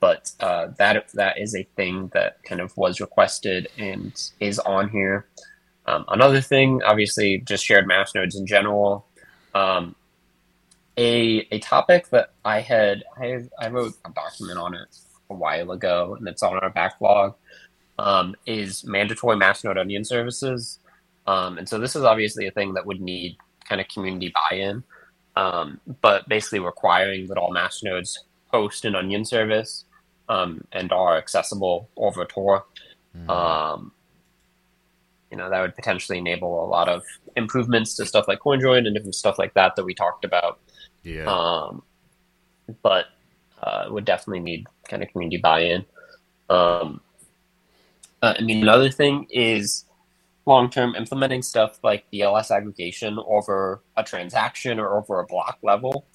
but uh, that that is a thing that kind of was requested and is on here. Um, another thing, obviously, just shared masternodes in general. Um, a a topic that I had I I wrote a document on it a while ago, and it's on our backlog. Um, is mandatory Masternode onion services, um, and so this is obviously a thing that would need kind of community buy-in, um, but basically requiring that all Masternodes host an onion service um, and are accessible over Tor. Mm. you know that would potentially enable a lot of improvements to stuff like CoinJoin and different stuff like that that we talked about yeah. Um, but uh, would definitely need kind of community buy-in. Um, uh, I mean, another thing is long-term implementing stuff like BLS aggregation over a transaction or over a block level.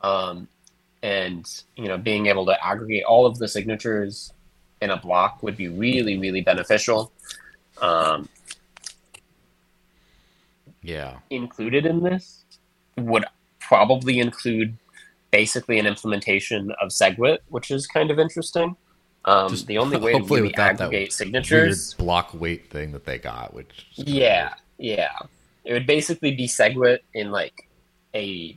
Um, and you know, being able to aggregate all of the signatures in a block would be really, really beneficial. Um, yeah. Included in this would probably include basically an implementation of SegWit, which is kind of interesting. Um, Just the only way to really aggregate signatures block weight thing that they got, which yeah, yeah, it would basically be SegWit in like a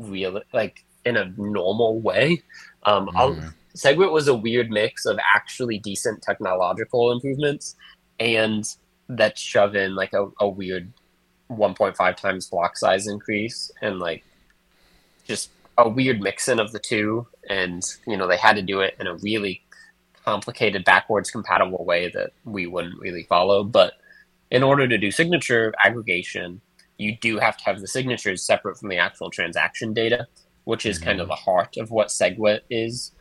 real like in a normal way. Um, mm. SegWit was a weird mix of actually decent technological improvements and that shove in like a, a weird 1.5 times block size increase and like just a weird mixin of the two and you know they had to do it in a really complicated backwards compatible way that we wouldn't really follow but in order to do signature aggregation you do have to have the signatures separate from the actual transaction data which is mm-hmm. kind of mm-hmm. the heart of what segwit is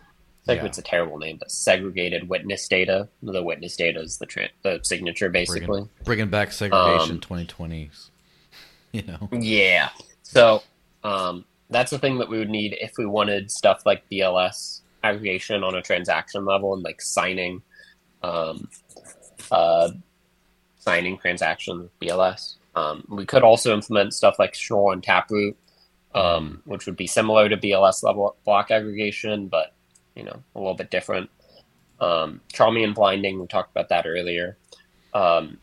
segwit's yeah. a terrible name but segregated witness data the witness data is the tra- the signature basically bringing, bringing back segregation um, 2020s you know yeah so um, that's the thing that we would need if we wanted stuff like BLS aggregation on a transaction level and like signing, um, uh, signing transaction BLS. Um, we could also implement stuff like Schnorr and Taproot, um, which would be similar to BLS level block aggregation, but you know a little bit different. Um, Chaumian blinding, we talked about that earlier. Um,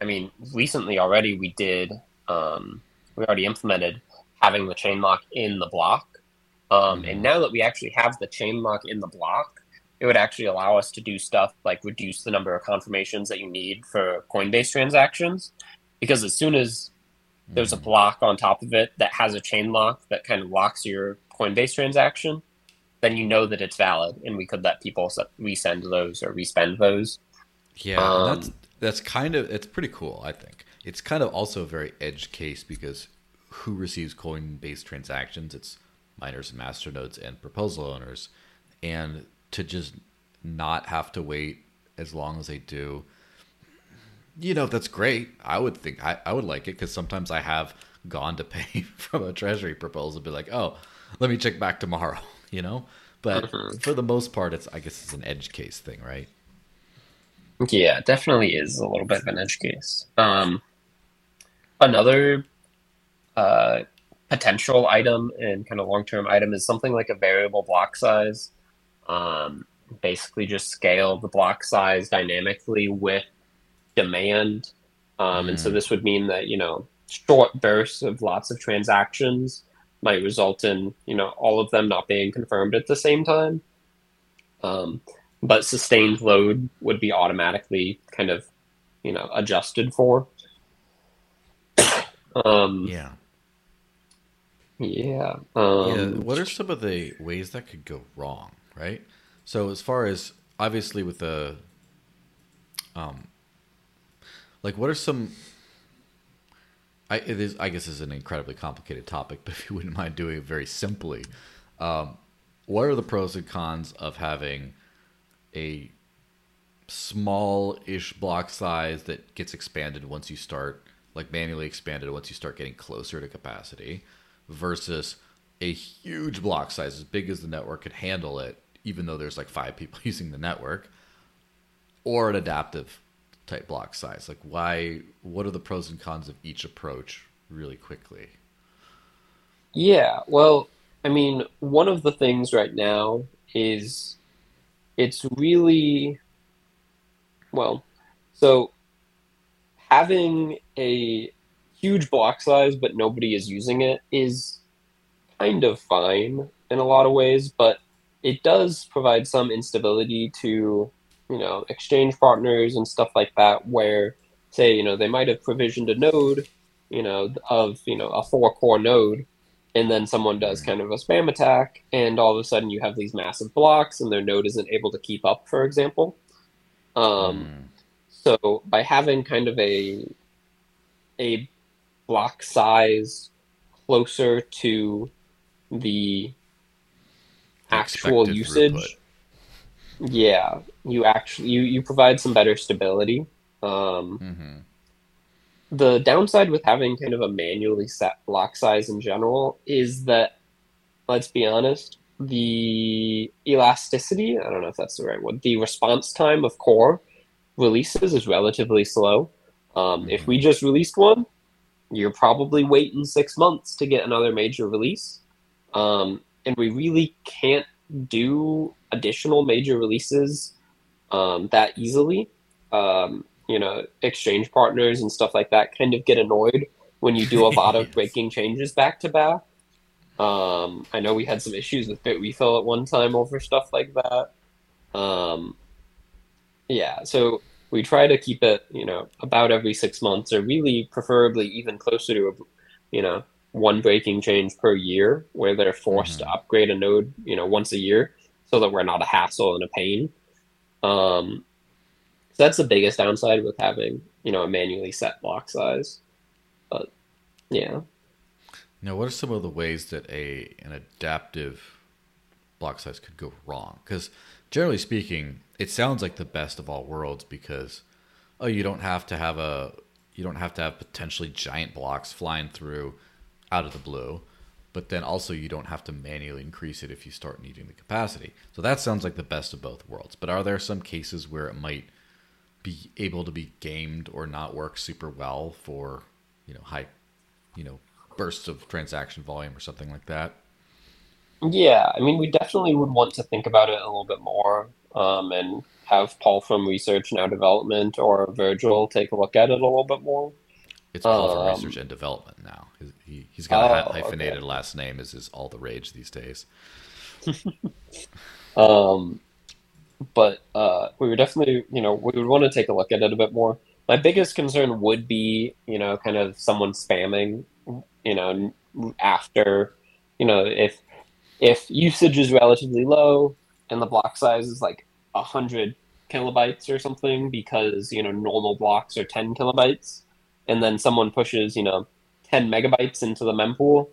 I mean, recently already we did, um, we already implemented having the chain lock in the block. Um, and mm-hmm. now that we actually have the chain lock in the block, it would actually allow us to do stuff like reduce the number of confirmations that you need for Coinbase transactions. Because as soon as there's a mm-hmm. block on top of it that has a chain lock that kind of locks your Coinbase transaction, then you know that it's valid, and we could let people resend those or respend those. Yeah, um, that's that's kind of it's pretty cool. I think it's kind of also a very edge case because who receives Coinbase transactions. It's miners and masternodes and proposal owners. And to just not have to wait as long as they do, you know, that's great. I would think I, I would like it because sometimes I have gone to pay from a treasury proposal, be like, oh, let me check back tomorrow, you know? But mm-hmm. for the most part, it's I guess it's an edge case thing, right? Yeah, definitely is a little bit of an edge case. Um, another uh, potential item and kind of long term item is something like a variable block size. Um, basically, just scale the block size dynamically with demand. Um, mm. And so mm. this would mean that, you know, short bursts of lots of transactions might result in, you know, all of them not being confirmed at the same time. Um, but sustained load would be automatically kind of, you know, adjusted for. um, yeah. Yeah. Um, yeah. What are some of the ways that could go wrong, right? So as far as obviously with the, um, like what are some? I it is I guess is an incredibly complicated topic, but if you wouldn't mind doing it very simply, um, what are the pros and cons of having a small-ish block size that gets expanded once you start like manually expanded once you start getting closer to capacity versus a huge block size as big as the network could handle it, even though there's like five people using the network, or an adaptive type block size. Like, why? What are the pros and cons of each approach, really quickly? Yeah, well, I mean, one of the things right now is it's really well, so having a huge block size, but nobody is using it is kind of fine in a lot of ways, but it does provide some instability to, you know, exchange partners and stuff like that, where, say, you know, they might have provisioned a node, you know, of, you know, a four core node, and then someone does kind of a spam attack, and all of a sudden you have these massive blocks, and their node isn't able to keep up, for example. Um, mm. So by having kind of a a block size closer to the actual usage. Throughput. Yeah, you actually you, you provide some better stability. Um, mm-hmm. The downside with having kind of a manually set block size in general is that, let's be honest, the elasticity, I don't know if that's the right word, the response time of core releases is relatively slow. Um, mm-hmm. If we mm-hmm. just released one, you're probably waiting six months to get another major release. Um, and we really can't do additional major releases um, that easily. Um, you know, exchange partners and stuff like that kind of get annoyed when you do a lot of breaking changes back to back. Um, I know we had some issues with Bitrefill at one time over stuff like that. Um, yeah, so we try to keep it, you know, about every six months, or really preferably even closer to, a, you know, one breaking change per year, where they're forced mm-hmm. to upgrade a node, you know, once a year, so that we're not a hassle and a pain. Um, so that's the biggest downside with having, you know, a manually set block size. But yeah. Now, what are some of the ways that a an adaptive block size could go wrong? Because generally speaking, it sounds like the best of all worlds because oh, you don't have to have a you don't have to have potentially giant blocks flying through out of the blue, but then also you don't have to manually increase it if you start needing the capacity. So that sounds like the best of both worlds. But are there some cases where it might be able to be gamed or not work super well for, you know, high, you know, bursts of transaction volume or something like that? Yeah, I mean, we definitely would want to think about it a little bit more um, and have Paul from research now development or Virgil take a look at it a little bit more. It's Paul um, from research and development now. He, he's got a oh, hyphenated okay. last name, is, is all the rage these days. um, but uh, we would definitely, you know, we would want to take a look at it a bit more. My biggest concern would be, you know, kind of someone spamming, you know, after, you know, if if usage is relatively low and the block size is like a hundred kilobytes or something because you know normal blocks are 10 kilobytes and then someone pushes you know 10 megabytes into the mempool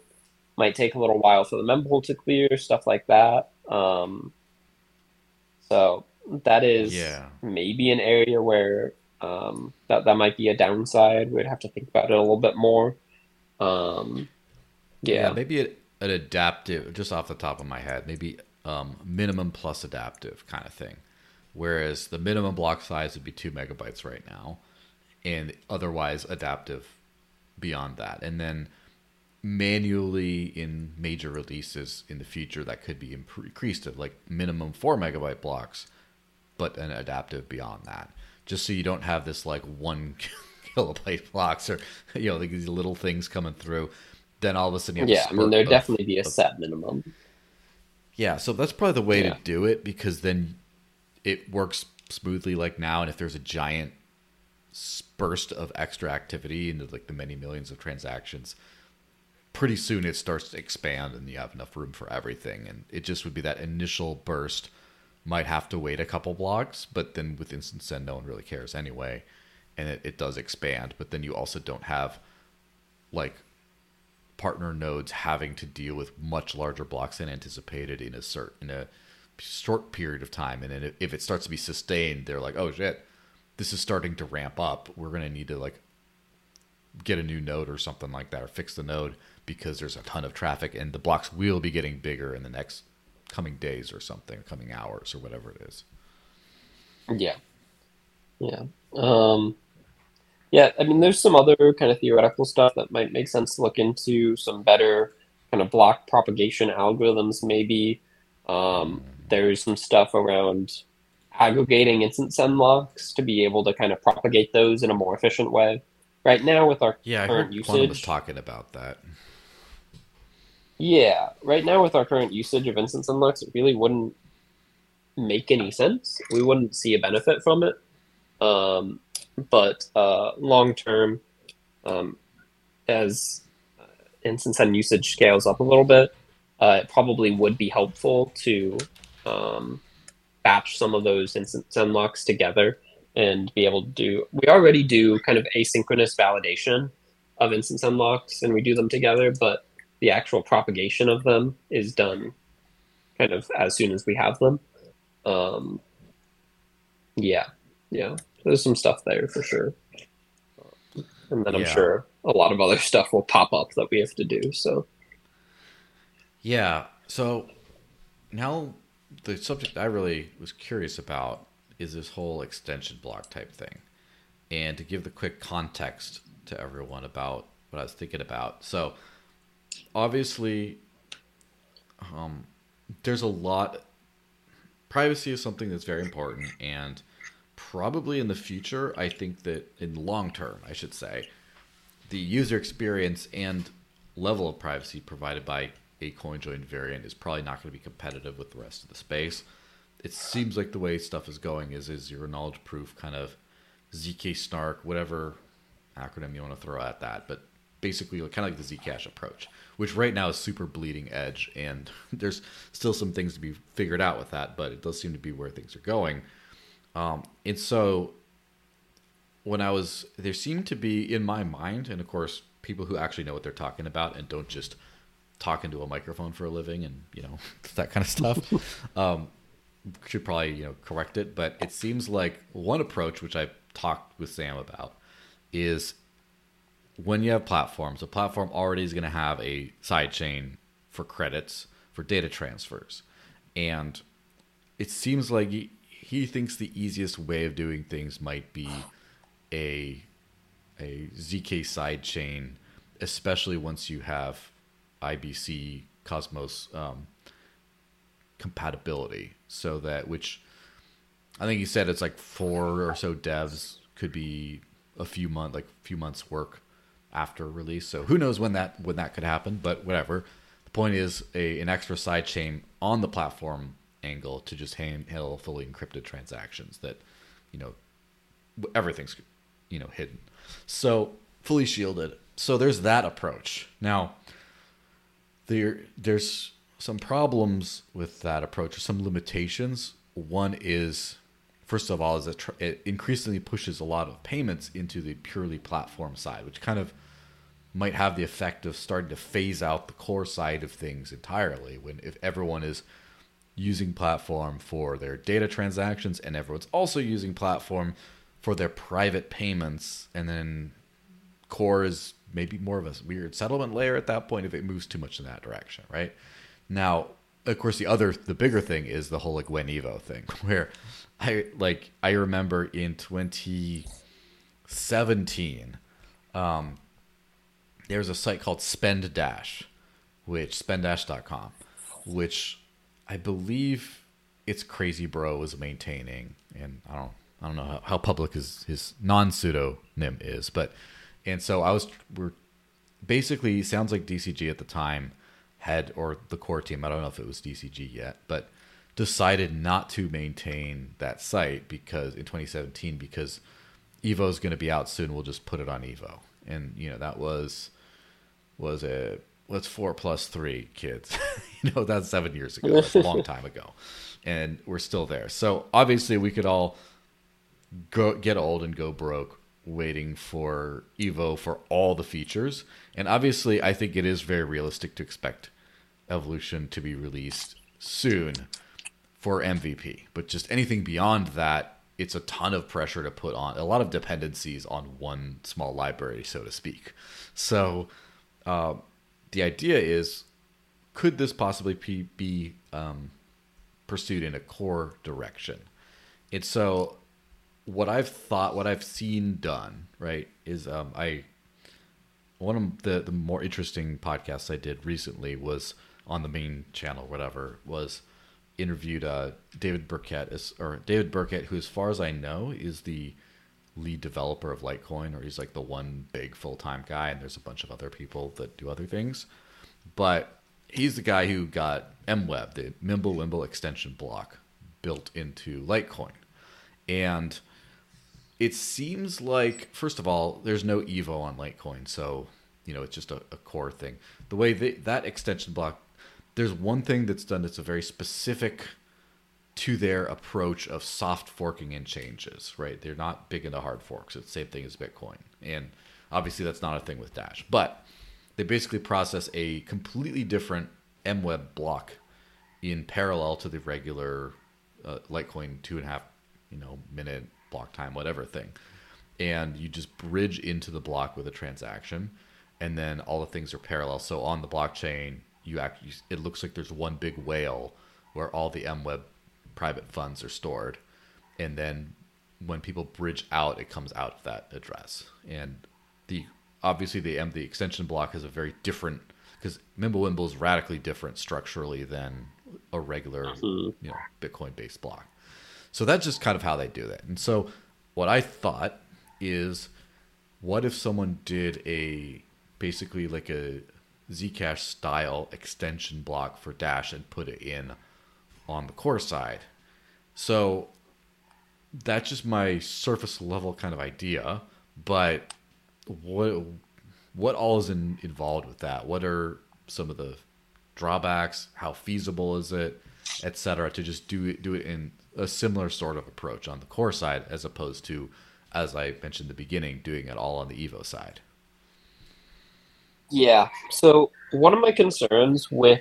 might take a little while for the mempool to clear stuff like that um, so that is yeah. maybe an area where um, that that might be a downside we'd have to think about it a little bit more um, yeah. yeah maybe it an adaptive, just off the top of my head, maybe um, minimum plus adaptive kind of thing. Whereas the minimum block size would be two megabytes right now, and otherwise adaptive beyond that. And then manually in major releases in the future, that could be increased to like minimum four megabyte blocks, but an adaptive beyond that. Just so you don't have this like one kilobyte blocks or you know these little things coming through then all of a sudden yeah, I mean there'd definitely be a of, set minimum. Yeah, so that's probably the way yeah. to do it because then it works smoothly like now. And if there's a giant burst of extra activity into like the many millions of transactions, pretty soon it starts to expand and you have enough room for everything. And it just would be that initial burst might have to wait a couple blocks, but then with InstantSend, no one really cares anyway. And it, it does expand, but then you also don't have like partner nodes having to deal with much larger blocks than anticipated in a certain in a short period of time. And then if it starts to be sustained they're like oh shit this is starting to ramp up. We're going to need to like get a new node or something like that or fix the node because there's a ton of traffic and the blocks will be getting bigger in the next coming days or something coming hours or whatever it is. Yeah. Yeah. Um yeah, I mean, there's some other kind of theoretical stuff that might make sense to look into. Some better kind of block propagation algorithms, maybe. Um, there's some stuff around aggregating InstantSend locks to be able to kind of propagate those in a more efficient way. Right now, with our yeah, current I heard usage, was talking about that. Yeah, right now with our current usage of InstantSend locks, it really wouldn't make any sense. We wouldn't see a benefit from it. Um, but uh, long term, um, as uh, InstantSend usage scales up a little bit, uh, it probably would be helpful to um, batch some of those InstantSend locks together and be able to do. We already do kind of asynchronous validation of InstantSend locks, and we do them together, but the actual propagation of them is done kind of as soon as we have them. Um, yeah, yeah there's some stuff there for sure. And then I'm yeah. sure a lot of other stuff will pop up that we have to do. So, yeah. So now the subject I really was curious about is this whole extension block type thing. And to give the quick context to everyone about what I was thinking about. So, obviously, um, there's a lot. Privacy is something that's very important, and probably in the future, I think that in long term, I should say, the user experience and level of privacy provided by a CoinJoin variant is probably not going to be competitive with the rest of the space. It seems like the way stuff is going is is zero knowledge proof kind of zk snark whatever acronym you want to throw at that, but basically kind of like the Zcash approach, which right now is super bleeding edge, and there's still some things to be figured out with that, but it does seem to be where things are going. Um, and so when I was there seemed to be in my mind, and of course people who actually know what they're talking about and don't just talk into a microphone for a living and you know that kind of stuff um, should probably you know correct it. But it seems like one approach which I've talked with Sam about is when you have platforms, a platform already is going to have a sidechain for credits for data transfers. And it seems like he, thinks the easiest way of doing things might be a a zk sidechain, especially once you have IBC Cosmos um, compatibility. So that which I think he said it's like four or so devs could be a few months, like a few months work after release. So who knows when that when that could happen, but whatever. The point is a an extra side chain on the platform angle to just handle fully encrypted transactions that you know everything's you know hidden. So fully shielded. So there's that approach. Now there there's some problems with that approach or some limitations. One is first of all is that it increasingly pushes a lot of payments into the purely platform side, which kind of might have the effect of starting to phase out the core side of things entirely when if everyone is using platform for their data transactions and everyone's also using platform for their private payments. And then core is maybe more of a weird settlement layer at that point if it moves too much in that direction right? Now of course the other the bigger thing is the whole like when evo thing where i like i remember in 2017 um there's a site called Spend Dash, which spenddash.com, which I believe it's Crazy Bro is maintaining, and I don't I don't know how, how public his his non pseudonym is, but and so I was we're basically sounds like DCG at the time had or the core team I don't know if it was DCG yet, but decided not to maintain that site because in 2017 because Evo is going to be out soon. We'll just put it on Evo, and you know that was was a what's four plus three kids. You know that's seven years ago. That's a long time ago. And we're still there. So obviously we could all go get old and go broke waiting for evo for all the features. And obviously i think it is very realistic to expect evolution to be released soon for mvp but just anything beyond that it's a ton of pressure to put on a lot of dependencies on one small library so to speak. So uh, the idea is could this possibly be, be um, pursued in a core direction? And so, what I've thought, what I've seen done, right, is um, I one of the the more interesting podcasts I did recently was on the main channel, whatever, was interviewed uh, David Burkett, or David Burkett, who, as far as I know, is the lead developer of Litecoin, or he's like the one big full time guy, and there's a bunch of other people that do other things. But he's the guy who got MWeb, the Mimblewimble extension block, built into Litecoin. And it seems like, first of all, there's no Evo on Litecoin, so you know it's just a, a core thing. The way they, that extension block, there's one thing that's done that's a very specific to their approach of soft forking and changes, right? They're not big into hard forks. It's the same thing as Bitcoin. And obviously that's not a thing with Dash. But they basically process a completely different MWeb block in parallel to the regular uh, Litecoin two and a half, you know, minute block time, whatever thing. And you just bridge into the block with a transaction, and then all the things are parallel. So on the blockchain, you actually it looks like there's one big whale where all the MWeb private funds are stored, and then when people bridge out, it comes out of that address. And the obviously the the extension block has a very different because Mimblewimble is radically different structurally than a regular mm-hmm. you know Bitcoin based block. So that's just kind of how they do that. And so what I thought is, what if someone did a basically like a Zcash style extension block for Dash and put it in on the core side. So that's just my surface level kind of idea. But what what all is in, involved with that? What are some of the drawbacks? How feasible is it, etc. To just do it do it in a similar sort of approach on the core side as opposed to, as I mentioned in the beginning, doing it all on the Evo side. Yeah. So one of my concerns with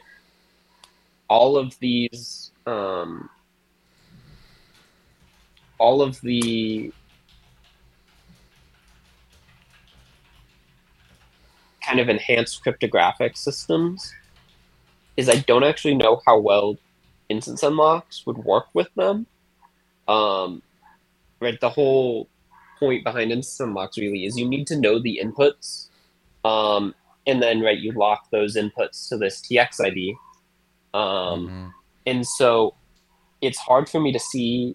all of these, um, all of the kind of enhanced cryptographic systems is I don't actually know how well InstantSend locks would work with them. Um, right, the whole point behind InstantSend locks really is you need to know the inputs, um, and then right you lock those inputs to this TX ID, um, mm-hmm. And so it's hard for me to see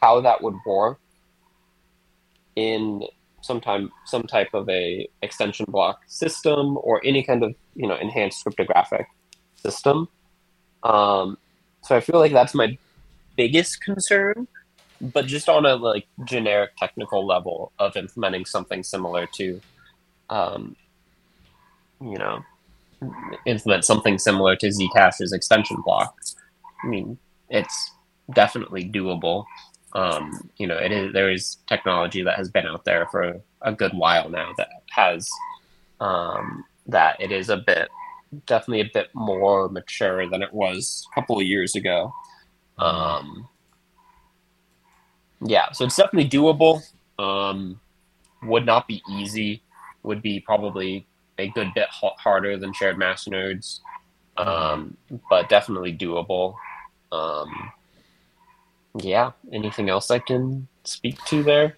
how that would work in some time some type of a extension block system or any kind of you know enhanced cryptographic system. Um, so I feel like that's my biggest concern. But just on a like generic technical level of implementing something similar to, um, you know, implement something similar to Zcash's extension block. I mean, it's definitely doable. Um, you know, it is there is technology that has been out there for a good while now that has um, that it is a bit definitely a bit more mature than it was a couple of years ago. Um, yeah, so it's definitely doable. Um, would not be easy. Would be probably a good bit harder than shared masternodes, um, but definitely doable. Um, yeah. Anything else I can speak to there,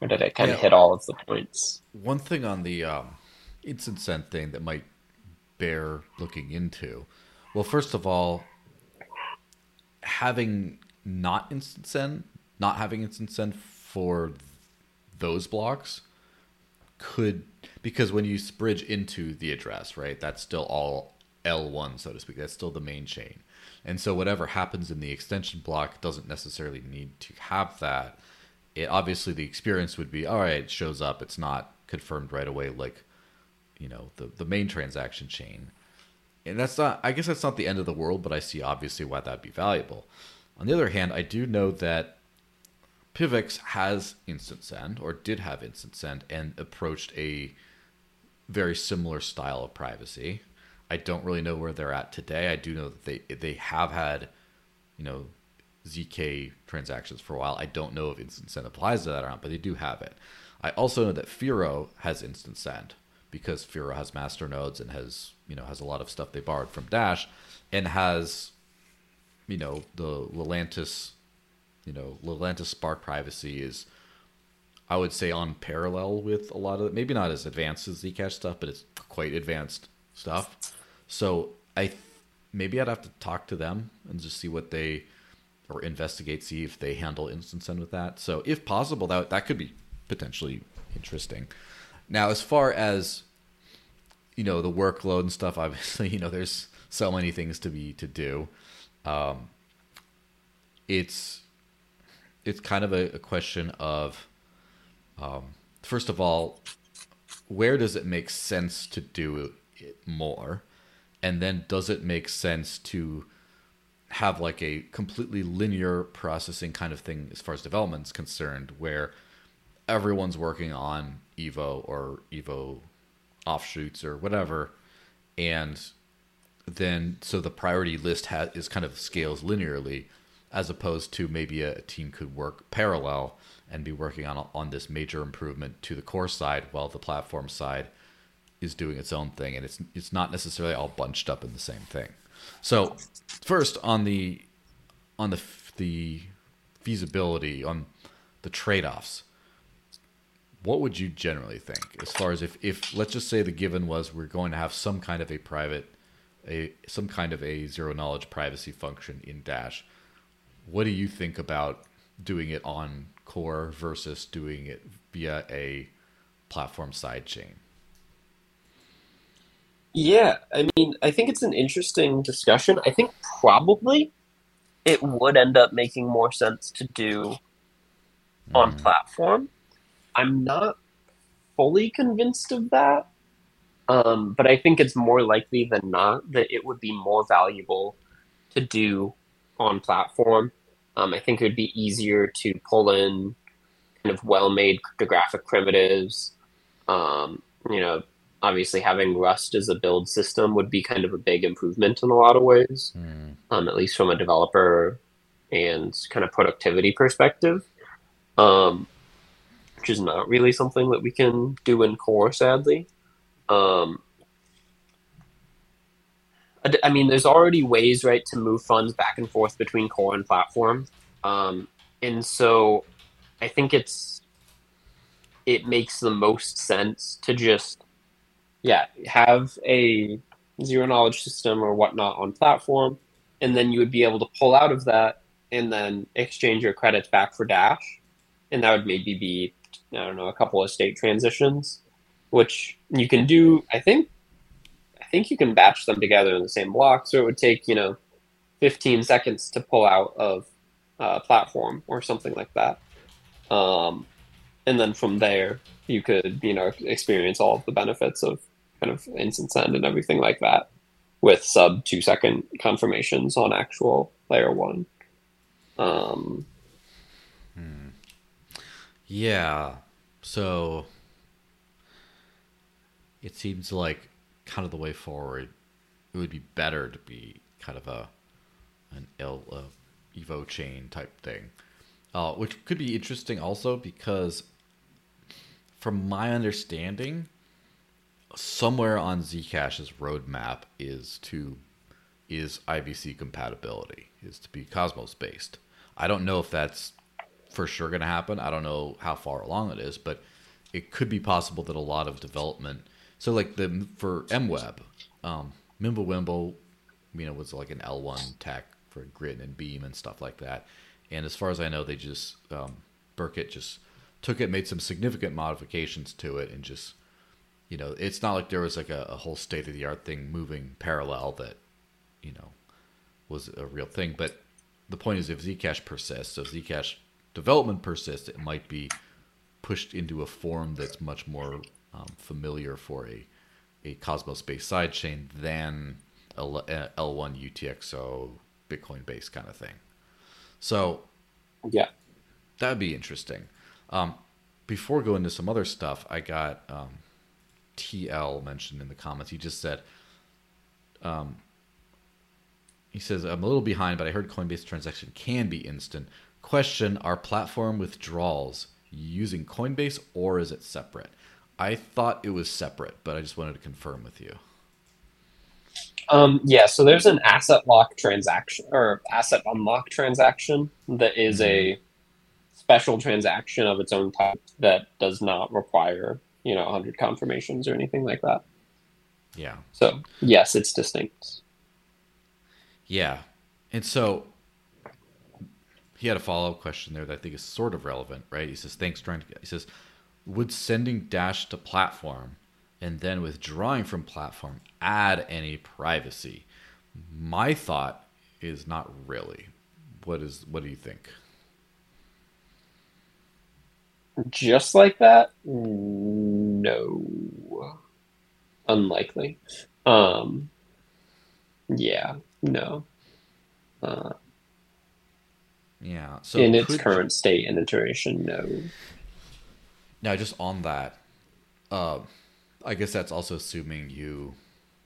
or did I kind yeah. of hit all of the points? One thing on the um, InstantSend thing that might bear looking into. Well, first of all, having not InstantSend, not having InstantSend for those blocks could because when you bridge into the address, right, that's still all L1, so to speak. That's still the main chain. And so whatever happens in the extension block doesn't necessarily need to have that. It obviously the experience would be all right, it shows up, it's not confirmed right away like you know the the main transaction chain. And that's not I guess that's not the end of the world, but I see obviously why that'd be valuable. On the other hand, I do know that Pivx has InstantSend or did have InstantSend and approached a very similar style of privacy. I don't really know where they're at today. I do know that they they have had, you know, zk transactions for a while. I don't know if InstantSend applies to that or not, but they do have it. I also know that Firo has InstantSend because Firo has master nodes and has you know has a lot of stuff they borrowed from Dash, and has, you know, the Lelantus, you know, Lelantus Spark privacy is, I would say, on parallel with a lot of maybe not as advanced as Zcash stuff, but it's quite advanced stuff. So I maybe I'd have to talk to them and just see what they or investigate, see if they handle InstantSend with that. So if possible, that that could be potentially interesting. Now, as far as you know, the workload and stuff, obviously, you know, there's so many things to be to do. Um, it's it's kind of a, a question of um, first of all, where does it make sense to do it more, and then does it make sense to have like a completely linear processing kind of thing as far as development is concerned, where everyone's working on Evo or Evo offshoots or whatever, and then so the priority list is kind of scales linearly, as opposed to maybe a, a team could work parallel and be working on on this major improvement to the core side while the platform side is doing its own thing, and it's it's not necessarily all bunched up in the same thing. So first on the on the the feasibility on the trade offs what would you generally think? As far as if, if let's just say the given was we're going to have some kind of a private a some kind of a zero knowledge privacy function in dash. What do you think about doing it on core versus doing it via a platform side chain Yeah, I mean, I think it's an interesting discussion. I think probably it would end up making more sense to do on Mm, platform. I'm not fully convinced of that, um, but I think it's more likely than not that it would be more valuable to do on platform. Um, I think it would be easier to pull in kind of well-made cryptographic primitives. Um, you know, obviously having Rust as a build system would be kind of a big improvement in a lot of ways, mm, um, at least from a developer and kind of productivity perspective. Um, which is not really something that we can do in core, sadly. Um, I I mean, there's already ways, right, to move funds back and forth between core and platform, um, and so I think it's it makes the most sense to just yeah have a zero knowledge system or whatnot on platform, and then you would be able to pull out of that and then exchange your credits back for Dash, and that would maybe be I don't know a couple of state transitions, which you can do. I think I think you can batch them together in the same block, so it would take you know 15 seconds to pull out of a platform or something like that. Um, and then from there, you could you know experience all of the benefits of kind of InstantSend and everything like that with sub two second confirmations on actual layer one. Um, mm. Yeah. So it seems like kind of the way forward. It would be better to be kind of a an L uh, Evo chain type thing, uh, which could be interesting also because, from my understanding, somewhere on Zcash's roadmap is to is IBC compatibility, is to be Cosmos based. I don't know if that's for sure going to happen. I don't know how far along it is, but it could be possible that a lot of development. So, like the for MWeb, um, Mimblewimble, you know, was like an L1 tech for Grin and Beam and stuff like that. And as far as I know, they just um, Burkett just took it, made some significant modifications to it, and just you know, it's not like there was like a, a whole state of the art thing moving parallel that you know was a real thing. But the point is, if Zcash persists, so Zcash development persists, it might be pushed into a form that's much more um, familiar for a a Cosmos based sidechain than a L1 UTXO Bitcoin based kind of thing. So yeah, that would be interesting. Um, before going to some other stuff, I got um, TL mentioned in the comments. He just said, um, he says, I'm a little behind, but I heard Coinbase transaction can be instant. Question Are platform withdrawals using Coinbase or is it separate? I thought it was separate, but I just wanted to confirm with you. Um, yeah, so there's an asset lock transaction or asset unlock transaction that is a special transaction of its own type that does not require, you know, 100 confirmations or anything like that. Yeah. So, yes, it's distinct. Yeah. And so he had a follow up question there that I think is sort of relevant, right? He says, Thanks, trying to he says, would sending Dash to platform and then withdrawing from platform add any privacy? My thought is not really. What is what do you think? Just like that? No. Unlikely. Um yeah, no. Uh, Yeah. So in its current state and iteration, no. Now, just on that, uh, I guess that's also assuming you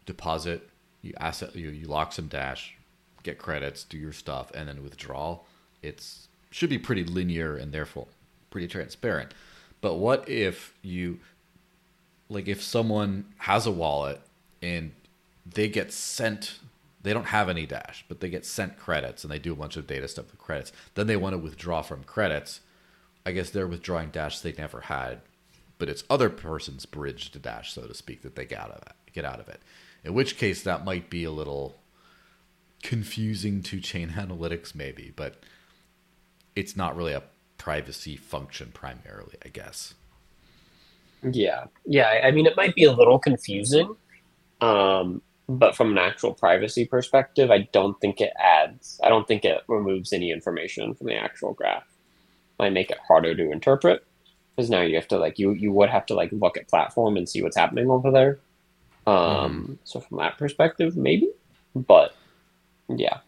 deposit, you asset, you, you lock some dash, get credits, do your stuff, and then withdraw. It's should be pretty linear and therefore pretty transparent. But what if you, like, if someone has a wallet and they get sent, they don't have any dash, but they get sent credits and they do a bunch of data stuff with credits. Then they want to withdraw from credits I guess they're withdrawing dash they never had, but it's other person's bridge to dash, so to speak, that they get out of it. Get out of it. In which case, that might be a little confusing to chain analytics, maybe, but it's not really a privacy function primarily, I guess. Yeah. Yeah, I mean it might be a little confusing. Um, but from an actual privacy perspective, I don't think it adds. I don't think it removes any information from the actual graph. It might make it harder to interpret because now you have to like you you would have to like look at platform and see what's happening over there. Um, mm. So from that perspective, maybe, but yeah,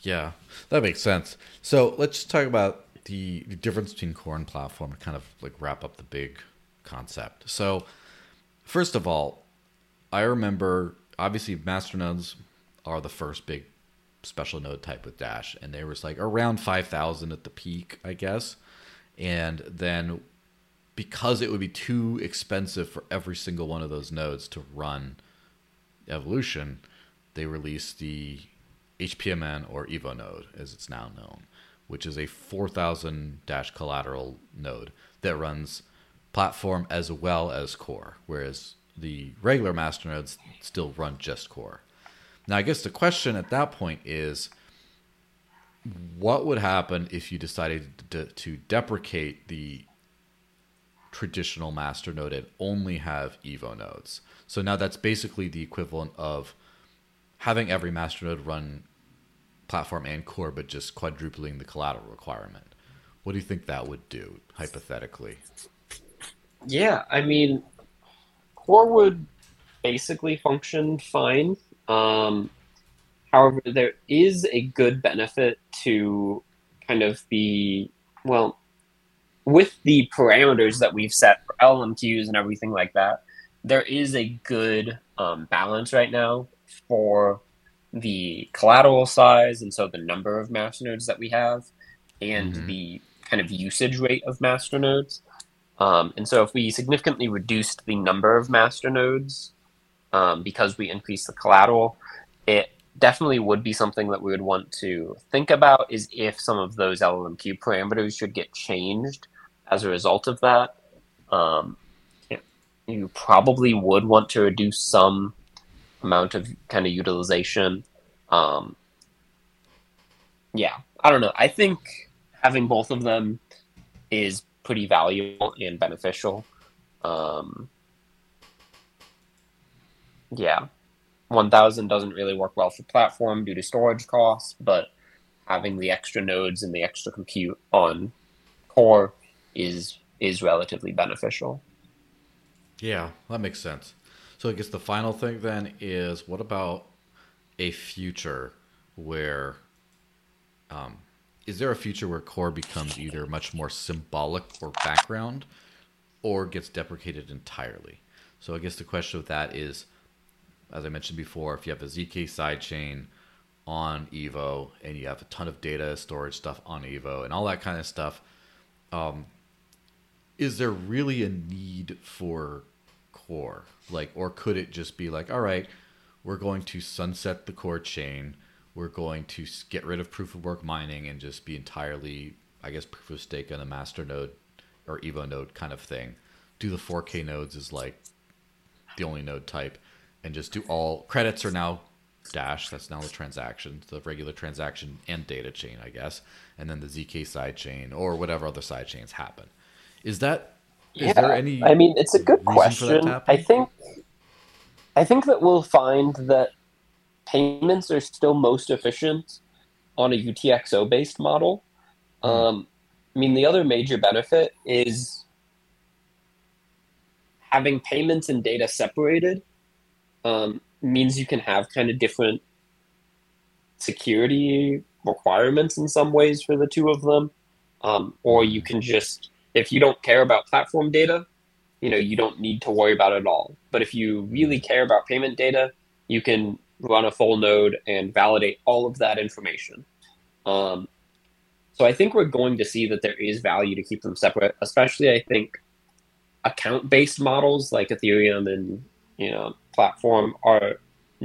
yeah, that makes sense. So let's just talk about the, the difference between core and platform to kind of like wrap up the big concept. So first of all, I remember obviously masternodes are the first big special node type with Dash, and they was like around five thousand at the peak, I guess. And then because it would be too expensive for every single one of those nodes to run evolution, they released the HPMN or Evo node, as it's now known, which is a 4000 dash collateral node that runs platform as well as core, whereas the regular master nodes still run just core. Now, I guess the question at that point is what would happen if you decided to, to deprecate the traditional master node and only have Evo nodes? So now that's basically the equivalent of having every master node run platform and core, but just quadrupling the collateral requirement. What do you think that would do, hypothetically? Yeah, I mean, core would basically function fine. Um, however, there is a good benefit to kind of be, well, with the parameters that we've set for LLMQs and everything like that, there is a good um, balance right now for the collateral size and so the number of masternodes that we have and mm-hmm. the kind of usage rate of masternodes. Um, and so if we significantly reduced the number of masternodes um, because we increase the collateral, it definitely would be something that we would want to think about is if some of those LLMQ parameters should get changed as a result of that. Um, you probably would want to reduce some amount of kind of utilization. Um, yeah, I don't know. I think having both of them is pretty valuable and beneficial. Um, yeah, 1000 doesn't really work well for platform due to storage costs, but having the extra nodes and the extra compute on core is is relatively beneficial. Yeah, that makes sense. So I guess the final thing then is what about a future where um, is there a future where core becomes either much more symbolic or background or gets deprecated entirely? So I guess the question with that is, as I mentioned before, if you have a ZK sidechain on Evo and you have a ton of data storage stuff on Evo and all that kind of stuff, um, is there really a need for core? Like, or could it just be like, all right, we're going to sunset the core chain. We're going to get rid of proof of work mining and just be entirely, I guess, proof of stake on a master node or Evo node kind of thing. Do the 4K nodes is like the only node type, and just do all credits are now Dash. That's now the transaction, the regular transaction and data chain, I guess, and then the ZK side chain or whatever other side chains happen. Is that yeah, there any? I mean, it's a good question. I think, I think that we'll find that payments are still most efficient on a UTXO based model. Mm. Um, I mean, the other major benefit is having payments and data separated um, means you can have kind of different security requirements in some ways for the two of them, um, or you can just if you don't care about platform data, you know, you don't need to worry about it at all. But if you really care about payment data, you can run a full node and validate all of that information. Um, so I think we're going to see that there is value to keep them separate, especially I think account-based models like Ethereum and you know platform are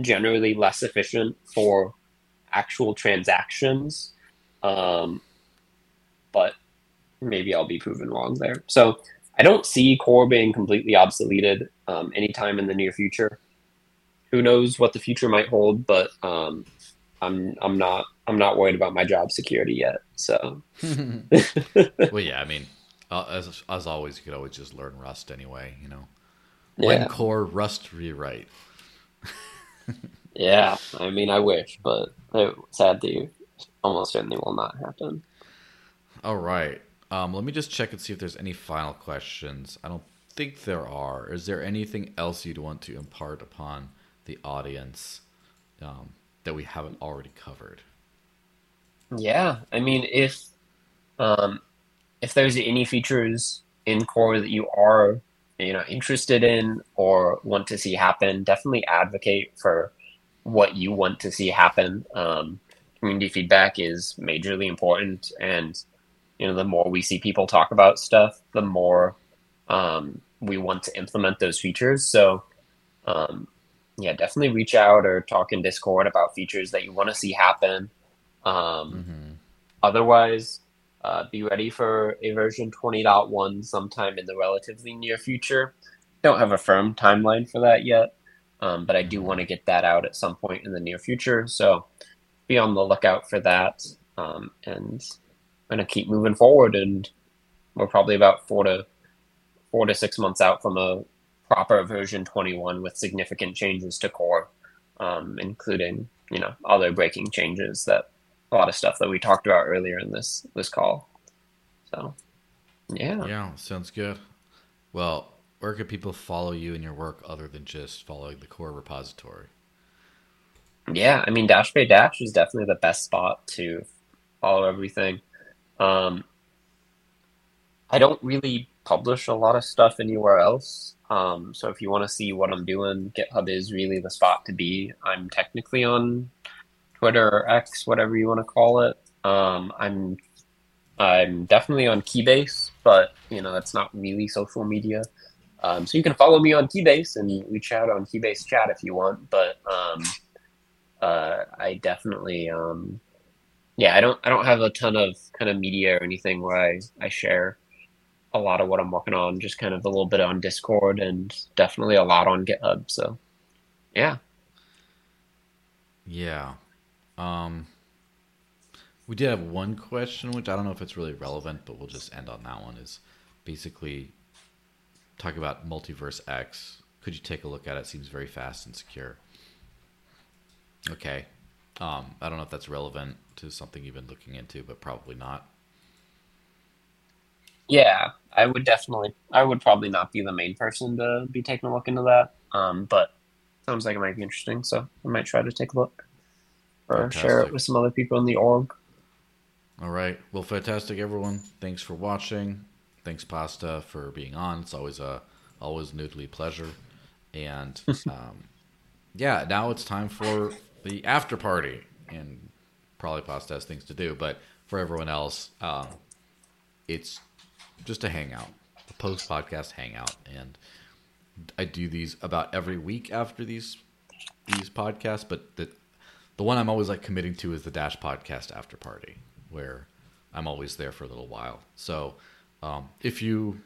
generally less efficient for actual transactions. Um, but maybe I'll be proven wrong there. So I don't see core being completely obsoleted um, anytime in the near future. Who knows what the future might hold, but um, I'm I'm not I'm not worried about my job security yet. So, well, yeah, I mean, uh, as as always, you could always just learn Rust anyway. You know, yeah. when core Rust rewrite. yeah, I mean, I wish, but sad sadly, almost certainly will not happen. All right. Um, let me just check and see if there's any final questions. I don't think there are. Is there anything else you'd want to impart upon the audience um, that we haven't already covered? Yeah, I mean, if um, if there's any features in core that you are you know interested in or want to see happen, definitely advocate for what you want to see happen. Um, community feedback is majorly important, and you know the more we see people talk about stuff, the more um, we want to implement those features. So um, yeah, definitely reach out or talk in Discord about features that you want to see happen. Um, mm-hmm. Otherwise, uh, be ready for a version 20.1 sometime in the relatively near future. Don't have a firm timeline for that yet, um, but I do mm-hmm. want to get that out at some point in the near future. So be on the lookout for that. Um, and going to keep moving forward. And we're probably about four to four to six months out from a proper version 21 with significant changes to core, um, including you know other breaking changes that a lot of stuff that we talked about earlier in this this call. So, yeah. Yeah, sounds good. Well, where can people follow you and your work other than just following the core repository? Yeah, I mean, DashPay Dash is definitely the best spot to follow everything. Um, I don't really publish a lot of stuff anywhere else. Um, so if you want to see what I'm doing, GitHub is really the spot to be. I'm technically on Twitter or X, whatever you want to call it. Um, I'm I'm definitely on Keybase, but you know that's not really social media. Um, so you can follow me on Keybase and reach out on Keybase chat if you want. But um, uh, I definitely, um, yeah, I don't I don't have a ton of kind of media or anything where I I share a lot of what I'm working on. Just kind of a little bit on Discord and definitely a lot on GitHub. So yeah, yeah. Um, we did have one question, which I don't know if it's really relevant, but we'll just end on that one. Is basically talk about MultiversX. Could you take a look at it? it seems very fast and secure. Okay. Um, I don't know if that's relevant to something you've been looking into, but probably not. Yeah, I would definitely. I would probably not be the main person to be taking a look into that. Um, but sounds like it might be interesting, so I might try to take a look or fantastic. share it with some other people in the org. All right. Well, fantastic, everyone. Thanks for watching. Thanks, Pasta, for being on. It's always a always noodly pleasure. And um, yeah, now it's time for the after party, and probably Pasta has things to do, but for everyone else, um, it's just a hangout, a post podcast hangout, and I do these about every week after these these podcasts, but the the one I'm always like committing to is the Dash Podcast After Party, where I'm always there for a little while. So um, if you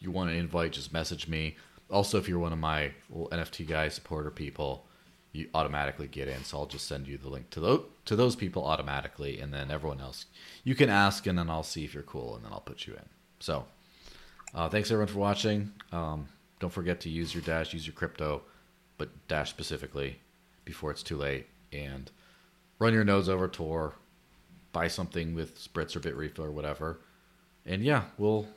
you want to invite, just message me. Also, if you're one of my NFT guy supporter people, you automatically get in. So I'll just send you the link to those to those people automatically, and then everyone else you can ask, and then I'll see if you're cool, and then I'll put you in. So uh, thanks everyone for watching. Um, don't forget to use your Dash, use your crypto, but Dash specifically before it's too late and run your nodes over Tor, buy something with Spritz or Bitrefill or whatever, and yeah, we'll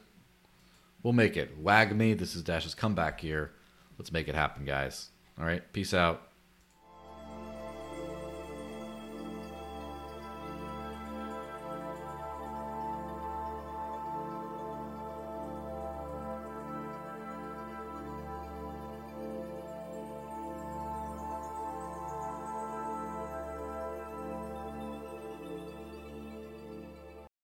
we'll make it. WAGMI. This is Dash's comeback year. Let's make it happen, guys. All right, peace out.